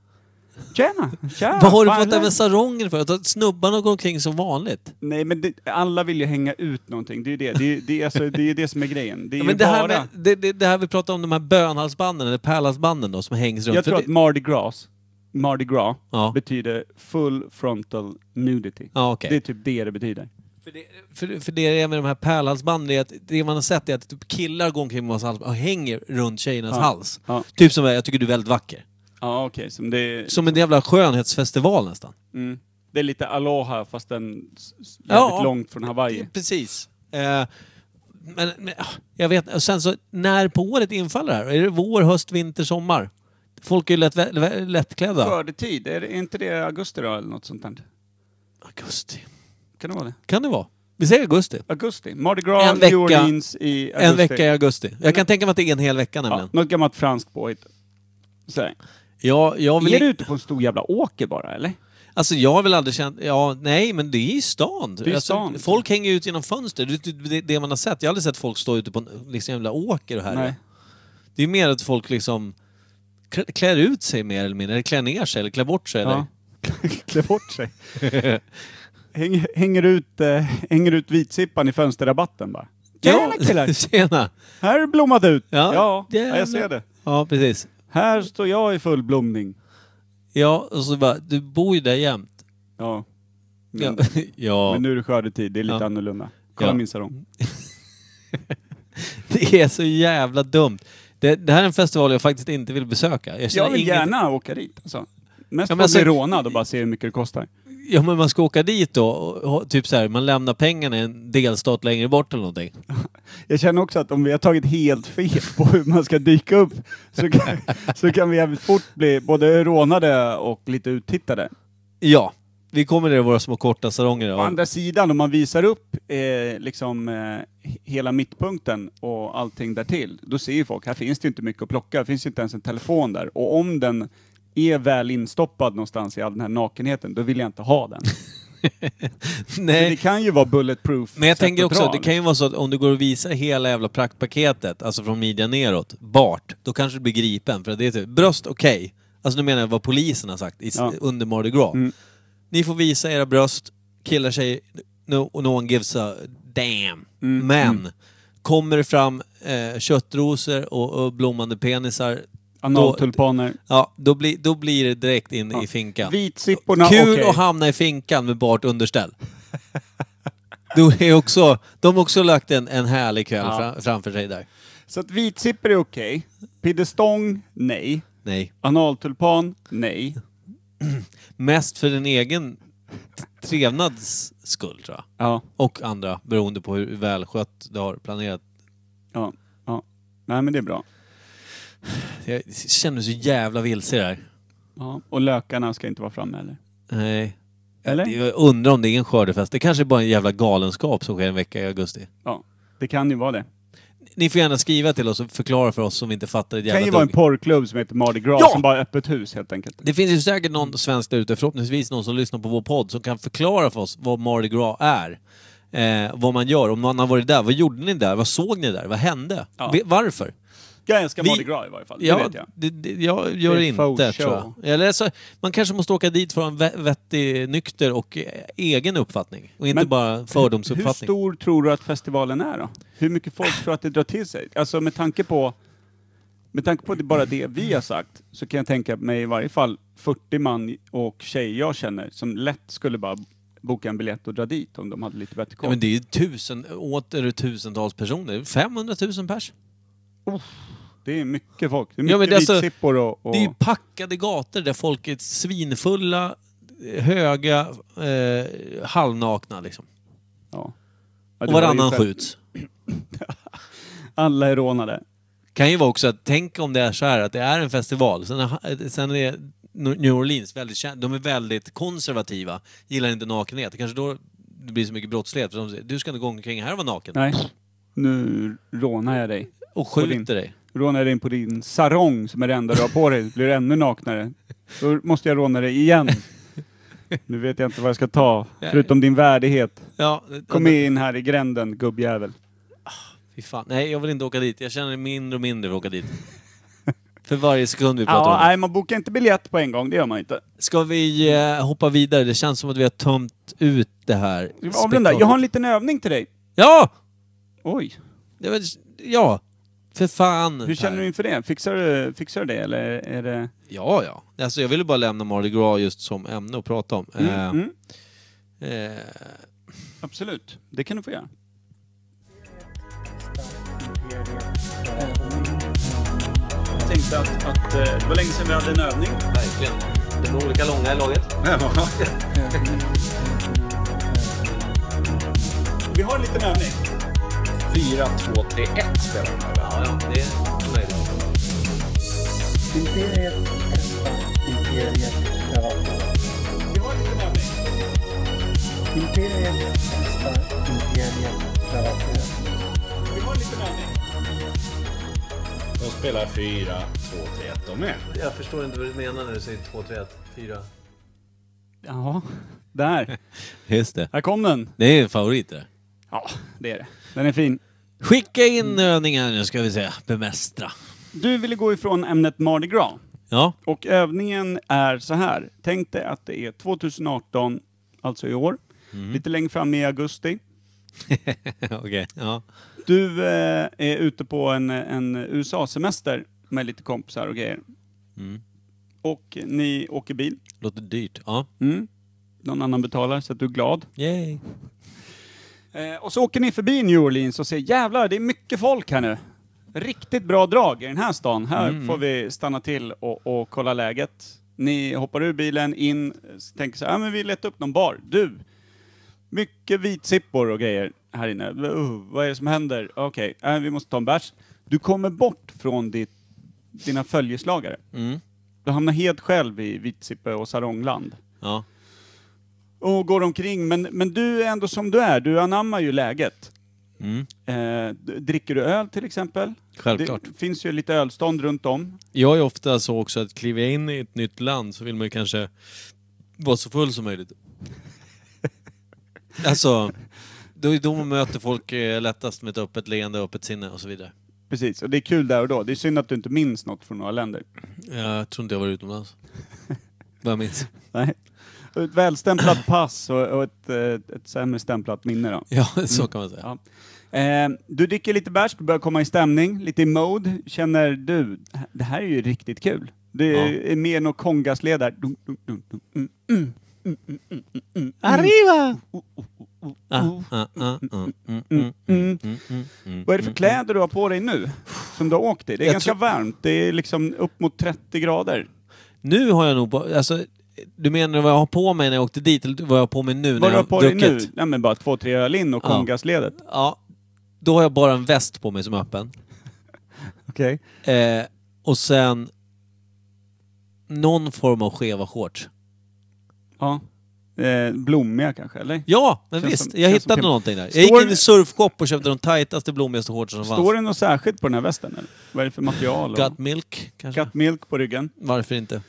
Tjena! Tja! vad har du fått det- även saronger för? Att snubbarna går omkring som vanligt. Nej men det, alla vill ju hänga ut någonting, det är ju det. Det är, det är, alltså, det, är det som är grejen. Det är Ja, ju men det, bara... här med, det, det, det här vi pratar om, de här bönhalsbanden, eller pärlhalsbanden då, som hängs runt. jag För tror det- att Mardi Gras, Mardi Gras, Ja. betyder full frontal nudity. Ja, okej. Det är typ det det betyder. För det, för, för det är med de här pärlhalsbanden, det, är att det man har sett är att typ killar går omkring med massa halsband och hänger runt tjejernas hals. Ja. Typ som jag tycker du är väldigt vacker. Ja, okej. Som det, Som en jävla skönhetsfestival nästan. mm, det är lite aloha fast den s- s- jävligt Ja. långt från Hawaii. Precis. Eh, men, men ah, jag vet och sen så, när på året infaller det här? Är det vår, höst, vinter, sommar? Folk är ju lätt, vä- lättklädda. Skördetid, är, det- är inte det augusti då eller något sånt där? Augusti. Kan det vara det? Kan det vara? Vi säger augusti. Augusti. Mardi Gras, En vecka- New Orleans i augusti. En vecka i augusti. Jag kan tänka mig att det är en hel vecka nämligen. Ja, något gammalt franskt påhitt. Så här. Ja, jag vill Är du ute på en stor jävla åker bara eller? Alltså jag har väl aldrig känt... Ja, nej, men det är i stan. är i alltså, stan. Folk hänger ut genom fönster. Det är det, det man har sett. Jag har aldrig sett folk stå ute på en liksom, jävla åker och här. Det är mer att folk liksom klä- klär ut sig mer eller mindre. Eller klär ner sig eller klär bort sig. Ja. Klä bort sig. hänger, hänger, ut, eh, hänger ut vitsippan i fönsterrabatten bara. Tjena killar! Tjena! Här det blommat ut! Ja, Ja, jag ser det. Ja, precis. Här står jag i full blomning. Ja, och så bara, du bor ju där jämt. Ja. Men, Ja. ja. men nu är det skördetid, det är lite Ja. annorlunda. Kolla Ja. min sarong. Det är så jävla dumt. Det, det här är en festival jag faktiskt inte vill besöka. Jag, känner Jag vill inget- gärna åka dit alltså. Mest Ja, men för att alltså- bli rånad och bara se hur mycket det kostar. Ja men man ska åka dit då, och, och, typ så här, man lämnar pengarna i en delstat längre bort eller någonting. Jag känner också att om vi har tagit helt fel på hur man ska dyka upp så kan, så kan vi jävligt fort bli både rånade och lite uttittade. Ja, vi kommer ner i våra små korta salonger. Å andra sidan, om man visar upp eh, liksom eh, hela mittpunkten och allting därtill, då ser ju folk, här finns det inte mycket att plocka, det finns inte ens en telefon där. Och om den är väl instoppad någonstans i all den här nakenheten, då vill jag inte ha den. Så det Nej, kan ju vara bulletproof men jag tänker också, det kan ju vara så att om du går och visar hela jävla praktpaketet, alltså från midjan neråt, bart, då kanske du blir gripen. För det är typ, bröst okej. Alltså nu menar jag vad polisen har sagt i, Ja. under Mardi Gras. Mm. Ni får visa era bröst, killar, tjejer, no, no one gives a damn. Mm. Men, kommer det fram eh, köttrosor och, och blommande penisar, Analtulpaner. ja, då, blir då blir det direkt in Ja. i finkan. Vitsipporna, Kul okej. att hamna i finkan med bart underställ. Då är också, de har också lagt en, en härlig kväll Ja. fram, framför sig där. Så att vitsippor är okej. Piddestång, nej. Nej. Analtulpan, nej. Mest för din egen trevnads skull tror jag. Ja, Och andra, beroende på hur välskött du har planerat. ja, ja. Nej men det är bra. Jag känner mig så jävla vilse där. Ja. Och lökarna ska inte vara framme heller. Nej. Eller? Jag undrar om det är en skördefest. Det kanske är bara en jävla galenskap som sker en vecka i augusti. Ja, det kan ju vara det. Ni får gärna skriva till oss och förklara för oss som inte fattar ett Det jävla kan ju vara en dugg. porrklubb som heter Mardi Gras Ja! som bara är öppet hus helt enkelt. Det finns ju säkert någon svensk där ute, förhoppningsvis någon som lyssnar på vår podd, som kan förklara för oss vad Mardi Gras är. Eh, vad man gör, om man har varit där. Vad gjorde ni där? Vad såg ni där? Vad hände? Ve- Varför? Jag älskar Vi- Mardi Gras i varje fall, det Ja, vet jag. det, det, jag gör Det det inte, tror jag. Eller så, man kanske måste åka dit för en vettig, nykter och eh, egen uppfattning. Och inte Men bara Hur fördomsuppfattning. stor tror du att festivalen är då? Hur mycket folk tror att det drar till sig? Alltså med tanke på med tanke på det bara det vi har sagt så kan jag tänka mig i varje fall 40 man och tjejer jag känner som lätt skulle bara boka en biljett och dra dit om de hade lite bättre Ja, koll. men det är ju tusen, åter tusentals personer. 500 000 pers. Det är mycket folk. Det är Ja, mycket men det är alltså- vitsippor och... och... Det är ju packade gator där folk är svinfulla, höga, eh, halvnakna liksom. ja. Ja, Och ju varannan själv- skjuts. Alla är rånade. Kan ju vara också att, tänk om det är så här att det är en festival, sen är, sen är New Orleans väldigt känd, de är väldigt konservativa, gillar inte nakenhet. Kanske då det blir så mycket brottslighet, för de säger du ska inte gå omkring här och vara naken. Nej. Nu rånar jag dig. Och skjuter dig. Rånar jag dig in på din sarong som är det enda du har på dig. Blir du ännu naknare. Då måste jag råna dig igen. Nu vet jag inte vad jag ska ta. Förutom din värdighet. Ja, Kom in här i gränden, gubbjävel. Fy fan. Nej, jag vill inte åka dit. Jag känner mindre och mindre för att åka dit. för varje sekund vi pratar Ja, om nej, man bokar inte biljett på en gång. Det gör man inte. Ska vi eh, hoppa vidare? Det känns som att vi har tömt ut det här Avrunda. Jag spektaklet. har en liten övning till dig. Ja! Oj. Det var, ja! För fan. Hur känner du inför det? Fixar du, fixar du det eller är det... Ja, ja. Alltså jag ville bara lämna Mardi Gras just som ämne att prata om. Mm, Eh, mm. eh, Absolut. Det kan du få göra. Jag tänkte att, att eh, det var länge sedan vi hade en övning. verkligen. Det är olika långa i laget. Vi har en liten övning. 4, 2, 3, 1 spelar de här. Ja, ja. Det är möjligt. Imperiet Imperiet. Vi har. Imperiet Imperiet. Vi har. De spelar 4, 2, 3, 1 de med. Jag förstår inte vad du menar när du säger 2, 3, 1, 4. Ja, där. Just det. Här kom den. Det är en favorit det. Ja, det är det. Den är fin. Skicka in övningar nu ska vi se. Bemästra. Du ville gå ifrån ämnet Mardi Gras. Ja. Och övningen är så här. Tänk dig att det är 2018, alltså i år. Lite längre fram i augusti. Okej, ja. Du eh, är ute på en, en USA-semester med lite kompisar och grejer. Mm. Och ni åker bil. Låter dyrt. Ja. Mm. Någon annan betalar så att du är glad. Yay. Eh, och så åker ni förbi New Orleans och ser jävlar, det är mycket folk här nu. Riktigt bra drag i den här stan. Här Mm. får vi stanna till och, och kolla läget. Ni hoppar ur bilen, in, eh, tänker så här, ah, men vi letar upp någon bar. Du, mycket vitsippor och grejer här inne. Uh, vad är det som händer? Okej, äh, vi måste ta en bärs. Du kommer bort från ditt, dina följeslagare. Mm. Du hamnar helt själv i vitsippe och sarongland. Ja. Och går omkring, men, men du är ändå som du är. Du anammar ju läget. Mm. Eh, d- dricker du öl till exempel? Självklart. Det finns ju lite ölstånd runt om. Jag är ofta så också att kliver jag in i ett nytt land så vill man ju kanske vara så full som möjligt. alltså, då är då man möter folk eh, lättast med ett öppet leende, öppet sinne och så vidare. Precis, och det är kul där och då. Det är synd att du inte minns något från några länder. Jag tror inte jag var utomlands. Vad jag minns. Nej. Ett välstämplat pass och, och ett, eh, ett sämre stämplat minne då. Ja, så kan man säga. Ja. Eh, du dricker lite bärs, du börjar komma i stämning, lite i mode. Känner du, det här är ju riktigt kul. Det Ja. är mer något kongasled där. Mm, mm, mm, mm, mm, mm, mm. Arriva! Oh, oh, oh, oh, Ah, oh. ah, ah, mm, mm, Mm, mm, mm. mm, mm, mm, Vad är det för mm, kläder du har på dig nu? Som du har åkt i? Det är Jag ganska varmt. Det är liksom upp mot 30 grader. Nu har jag nog bara, alltså, du menar vad jag har på mig när jag åkte dit eller vad jag har på mig nu när Vad du jag har på dig nu? Nej men bara två, tre öl in och Ja. kongasledet. Ja, då har jag bara en väst på mig som är öppen. Okej. Eh, och sen någon form av skeva shorts. Ja. Eh, blommiga kanske, eller? Ja, men Känns visst. som- jag känns som hittade kul. någonting där. Jag Står gick in i surfshop och köpte de tajtaste, blommigaste shortsen som Står fanns. det något särskilt på den här västen? Eller? Vad är det för material? och- Gut milk, kanske? Got milk på ryggen. Varför inte?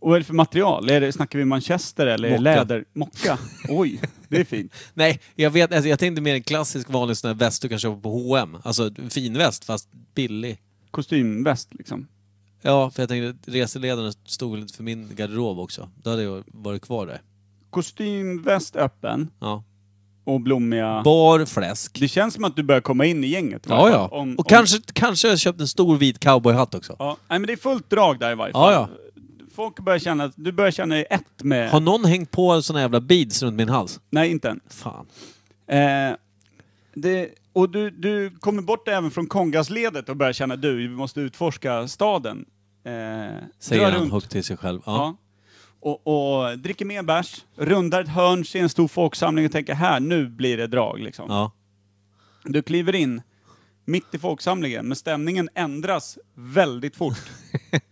Och vad är det för material? Är det, snackar vi manchester eller Mocka. läder? Mocka? Oj, det är fint. Nej, jag vet alltså, jag tänkte mer en klassisk vanlig sån här väst du kan köpa på H&M. Alltså en fin väst fast billig. Kostymväst liksom. Ja, för jag tänkte att reseledarna stod lite för min garderob också. Då hade jag varit kvar där. Kostymväst öppen Ja. och blommiga... Bar fläsk. Det känns som att du börjar komma in i gänget. Ja, ja. Om- och om- kanske, kanske har jag köpt en stor vit cowboyhatt också. Ja, nej men det är fullt drag där i varje Ja, fall. ja. Folk börjar känna att du börjar känna dig ett med... Har någon hängt på såna jävla beads runt min hals? Nej, inte än. Fan. Eh, det, och du, du kommer bort även från kongasledet och börjar känna du, vi måste utforska staden. Eh, Säger han runt. högt till sig själv. Ja. Ja. Och, och dricker mer bärs, rundar ett hörn, ser en stor folksamling och tänker här, nu blir det drag liksom. ja. Du kliver in mitt i folksamlingen, men stämningen ändras väldigt fort.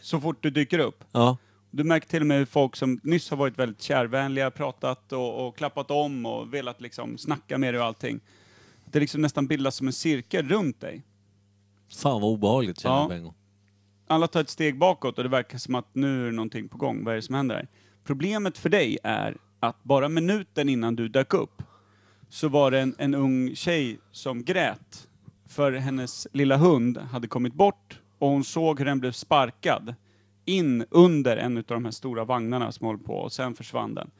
så fort du dyker upp. ja. Du märker till och med hur folk som nyss har varit väldigt kärvänliga, pratat och, och klappat om och velat liksom snacka med dig och allting. Det liksom nästan bildas som en cirkel runt dig. Fan vad obehagligt känner Ja. jag på en gång. Alla tar ett steg bakåt och det verkar som att nu är det någonting på gång. Vad är det som händer här? Problemet för dig är att bara minuten innan du dök upp så var det en, en ung tjej som grät för hennes lilla hund hade kommit bort och hon såg hur den blev sparkad in under en av de här stora vagnarna som håller på och sen försvann den.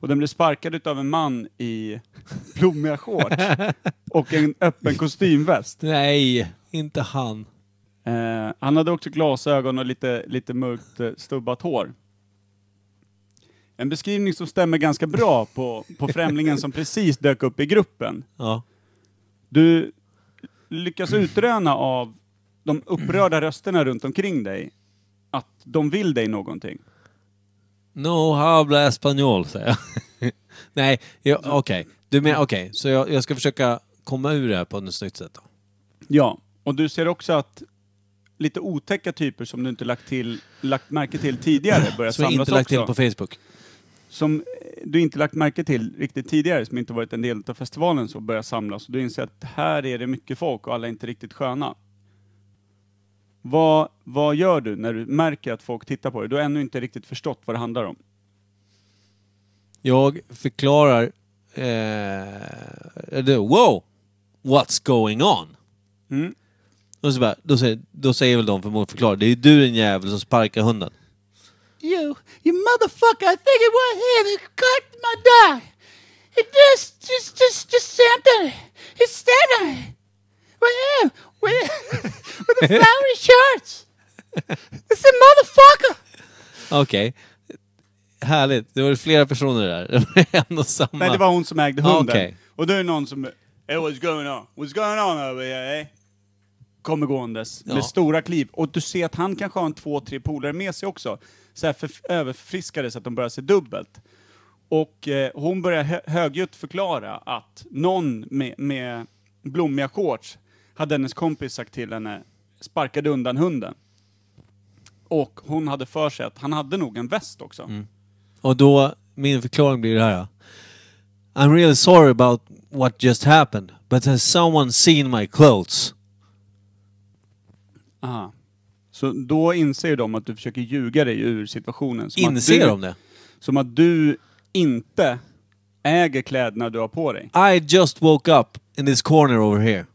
Och den blev sparkad utav en man i blommiga shorts och en öppen kostymväst. Nej, inte han. Eh, han hade också glasögon och lite, lite mörkt eh, stubbat hår. En beskrivning som stämmer ganska bra på, på främlingen som precis dök upp i gruppen. Ja. Du lyckas utröna av de upprörda rösterna runt omkring dig att de vill dig någonting. No habla español, säger jag. Nej, okej. Du menar, okej. Så jag, jag ska försöka komma ur det här på ett snyggt sätt då. Ja, och du ser också att lite otäcka typer som du inte lagt, till, lagt märke till tidigare börjar Som jag samlas inte lagt också. till på Facebook. som du inte lagt märke till riktigt tidigare, som inte varit en del av festivalen, så börjar samlas. Och du inser att här är det mycket folk och alla är inte riktigt sköna. Vad, vad gör du när du märker att folk tittar på dig? Du har ännu inte riktigt förstått vad det handlar om. Jag förklarar... Eh, det, wow! What's going on? Mm. Och så bara, då, säger, då säger väl de förmodligen förklara. Det är ju du den jävel som sparkar hunden. You, you motherfucker, I think it was him who cut my dog. Just, just, just, just stand there. Just stand there. Where, where, with the flowery shirts. It's a motherfucker. Okej. Härligt. Det var flera personer där. Det var en och samma. Nej, det var hon som ägde Ah, hunden. okej. Och då är det någon som... Hey, what's going on? What's going on over here, eh? Kommer gåendes Ja. med stora kliv. Och du ser att han kanske har en två, tre polare med sig också. Så här för, överförfriskade så att de börjar se dubbelt. Och eh, hon börjar hö högljutt förklara att någon med, med blommiga shorts hade hennes kompis sagt till henne, sparkade undan hunden. Och hon hade för sig att han hade nog en väst också. Mm. Och då, min förklaring blir det här. I'm really sorry about what just happened. But has someone seen my clothes? Aha. Så då inser de att du försöker ljuga dig ur situationen. Som Inser du, de det? Som att du inte äger kläderna du har på dig. I just woke up in this corner over here.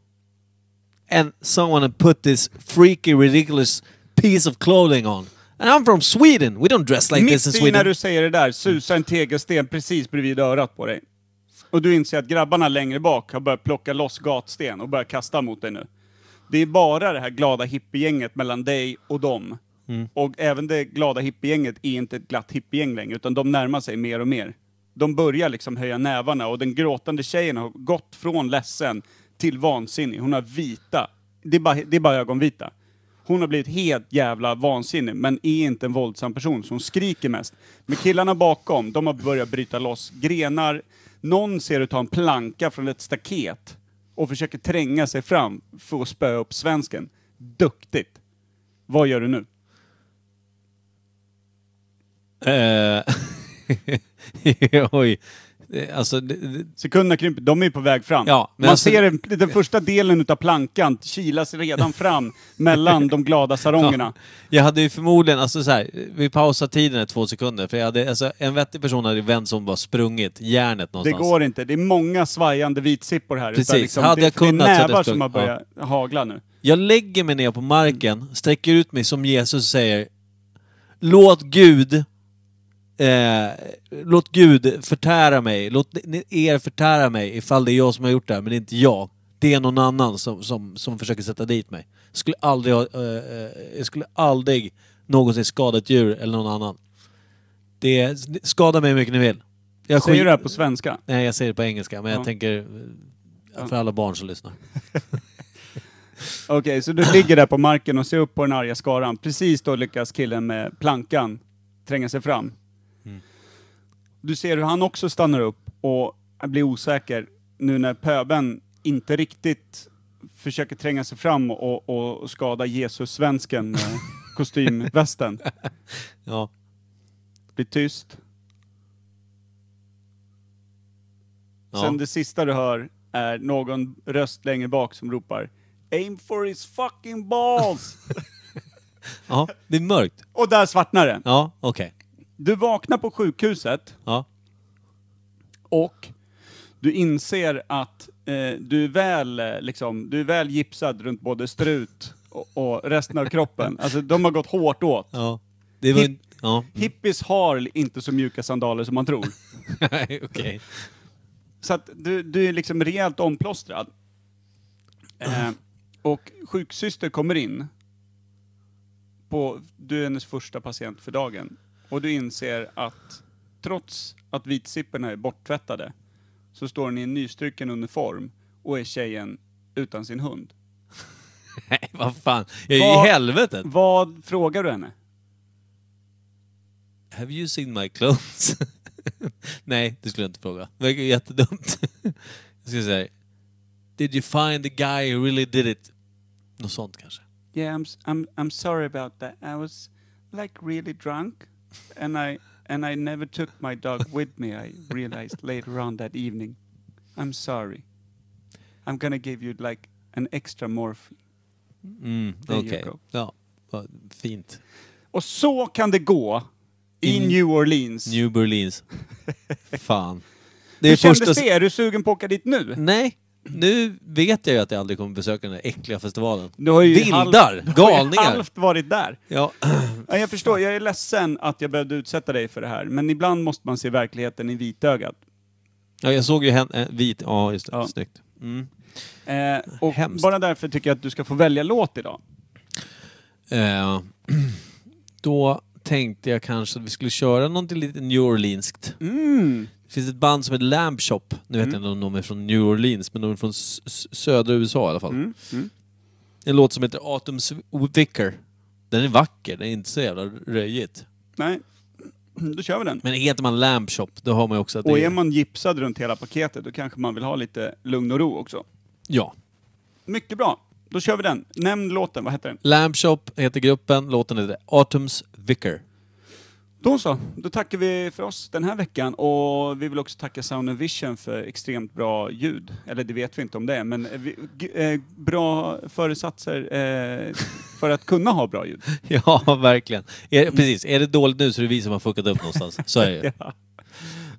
And someone had put this freaky, ridiculous piece of clothing on. And I'm from Sweden. We don't dress like this in Mitt i när Sweden. du säger det där susar en tegelsten precis bredvid örat på dig. Och du inser att grabbarna längre bak har börjat plocka loss gatsten och börjar kasta mot dig nu. Det är bara det här glada hippiegänget mellan dig och dem. Mm. Och även det glada hippiegänget är inte ett glatt hippiegäng längre, utan de närmar sig mer och mer. De börjar liksom höja nävarna och den gråtande tjejen har gått från ledsen till vansinnig. Hon har vita, det är bara, det är bara ögonvita. Hon har blivit helt jävla vansinnig, men är inte en våldsam person, så hon skriker mest. Men killarna bakom, de har börjat bryta loss grenar. Någon ser ut ta en planka från ett staket och försöker tränga sig fram för att spöa upp svensken. Duktigt! Vad gör du nu? Eh, Oj. Det- Alltså, det, det, Sekunderna krymper, de är på väg fram. Ja, Man alltså- ser den, den första delen utav plankan kilas redan fram mellan de glada sarongerna. jag hade ju förmodligen, alltså så här, vi pausar tiden i två sekunder. För jag hade, alltså, en vettig person hade vänt som bara sprungit järnet Det någonstans. går inte. Det är många svajande vitsippor här. Precis. Liksom, Hade det, jag kunnat det är nävar som har börjat hagla nu. Jag lägger mig ner på marken, sträcker ut mig som Jesus säger Låt Gud eh, Låt Gud förtära mig, låt er förtära mig ifall det är jag som har gjort det här, men det är inte jag. Det är någon annan som, som, som försöker sätta dit mig. Jag skulle aldrig, ha, eh, eh, jag skulle aldrig någonsin skada ett djur eller någon annan. Det, skada mig hur mycket ni vill. Jag Säger du det här på svenska? Nej, jag säger det på engelska, men Ja. jag tänker eh, för alla barn som lyssnar. Okej, så du ligger där på marken och ser upp på den arga skaran. Precis då lyckas killen med plankan tränga sig fram. Du ser hur han också stannar upp och blir osäker nu när pöben inte riktigt försöker tränga sig fram och, och, och skada Jesus-svensken med kostymvästen. Ja. Blir tyst. Ja. Sen det sista du hör är någon röst längre bak som ropar Aim for his fucking balls! ja, det är mörkt. och där svartnar det. Ja, okej. Du vaknar på sjukhuset Ja. och du inser att eh, du är väl eh, liksom, du är väl gipsad runt både strut och, och resten av kroppen. Alltså de har gått hårt åt. Ja. Det var Hip- en... Ja. Hippies har inte så mjuka sandaler som man tror. Nej, okej. Så att du, du är liksom rejält omplåstrad. Eh, och sjuksyster kommer in. På, du är hennes första patient för dagen. Och du inser att trots att vitsipporna är borttvättade så står hon i en nystruken uniform och är tjejen utan sin hund. Nej, vad fan. Jag är Vad- i helvetet. Vad frågar du henne? Have you seen my clothes? Nej, det skulle jag inte fråga. Det verkar jättedumt. jag skulle säga Did you find the guy who really did it? Något sånt kanske. Yeah, I'm, s- I'm, I'm sorry about that. I was like really drunk and I, and I never took my dog with me. I realized later on that evening. I'm sorry. I'm gonna give you like an extra morphine. Mm, There you Okej. go. Ja, vad fint. Och så kan det gå i In- New Orleans. New Berlins. fan. Det Hur kändes det? Är du sugen på att åka dit nu? Nej, nu vet jag ju att jag aldrig kommer besöka den där äckliga festivalen. Du har ju Vildar! halvt- Du har ju galningar! halvt varit där. Ja. Ja, jag förstår, jag är ledsen att jag behövde utsätta dig för det här, men ibland måste man se verkligheten i vitögat. Ja, jag såg ju hen, eh, vit... Ja, just det. Ja. Snyggt. Mm. Eh, och Hemskt. bara därför tycker jag att du ska få välja låt idag. Eh, då tänkte jag kanske att vi skulle köra någonting lite New Orleanskt. Mm. Det finns ett band som heter Lamb Shop. Nu vet jag inte om de är från New Orleans, men de är från s- s- södra USA i alla fall. Mm. Mm. En låt som heter Autumn's Vicar. Den är vacker, den är inte så jävla röjigt. Nej, då kör vi den. Men heter man Lamb Shop, då har man ju också att Och det är man gipsad runt hela paketet, då kanske man vill ha lite lugn och ro också. Ja. Mycket bra. Då kör vi den. Nämn låten, vad heter den? Lamb Shop heter gruppen, låten heter Autumn's Vicar. Då så, då tackar vi för oss den här veckan och vi vill också tacka Sound Vision för extremt bra ljud. Eller det vet vi inte om det är, men vi, g- eh, bra föresatser eh, för att kunna ha bra ljud. Ja, verkligen. Är, precis, är det dåligt nu så är det vi som har fuckat upp någonstans. Så är det. Ja.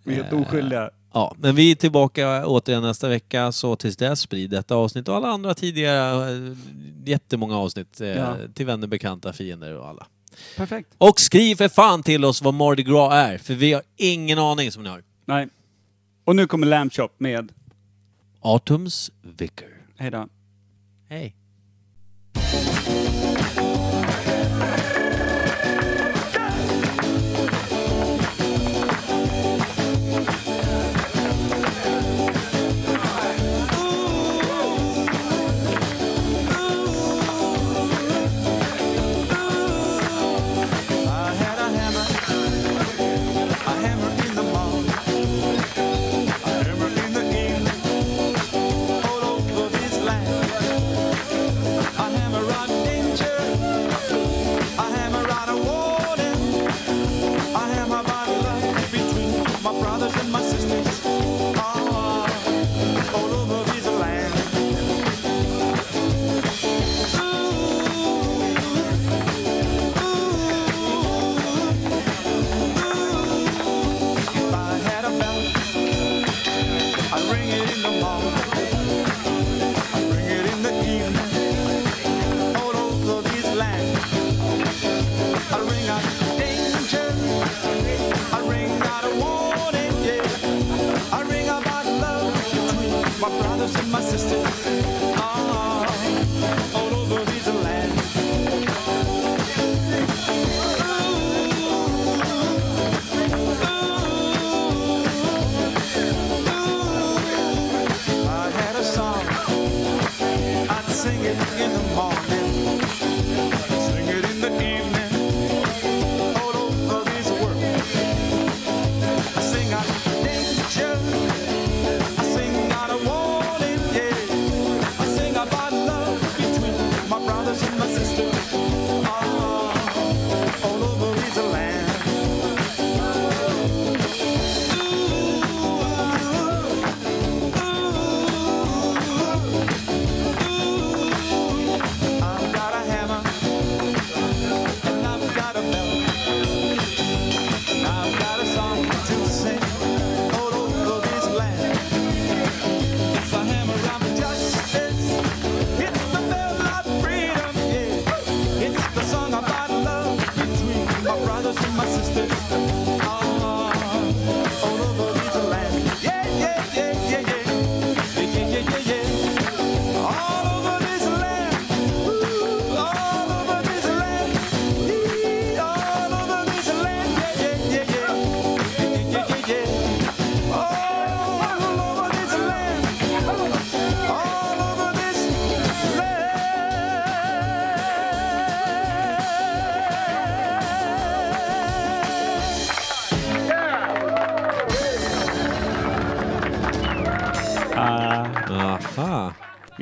Vi är helt oskyldiga. Ja, men vi är tillbaka återigen nästa vecka, så tills dess sprid detta avsnitt och alla andra tidigare eh, jättemånga avsnitt eh, Ja. till vänner, bekanta, fiender och alla. Perfekt. Och skriv för fan till oss vad Mardi Gras är, för vi har ingen aning som ni har. Nej. Och nu kommer Lamb Shop med... Autumn's Vicar. Hej då. Hej.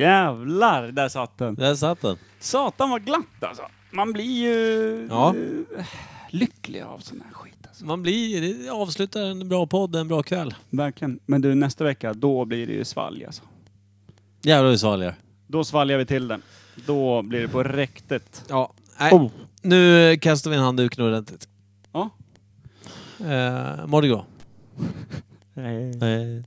Jävlar, där satt den. där satt den. Satan vad glatt alltså. Man blir ju Ja. eh, lycklig av sån här skit. Alltså. Man blir, det avslutar en bra podd, en bra kväll. Verkligen. Men du, nästa vecka, då blir det ju svalg alltså. Jävlar vad svalgar. Då svalgar vi till den. Då blir det på räktet. Ja, nej. Oh. Nu kastar vi en handduken ordentligt. Ja. Eh, Må det gå. Nej. Eh.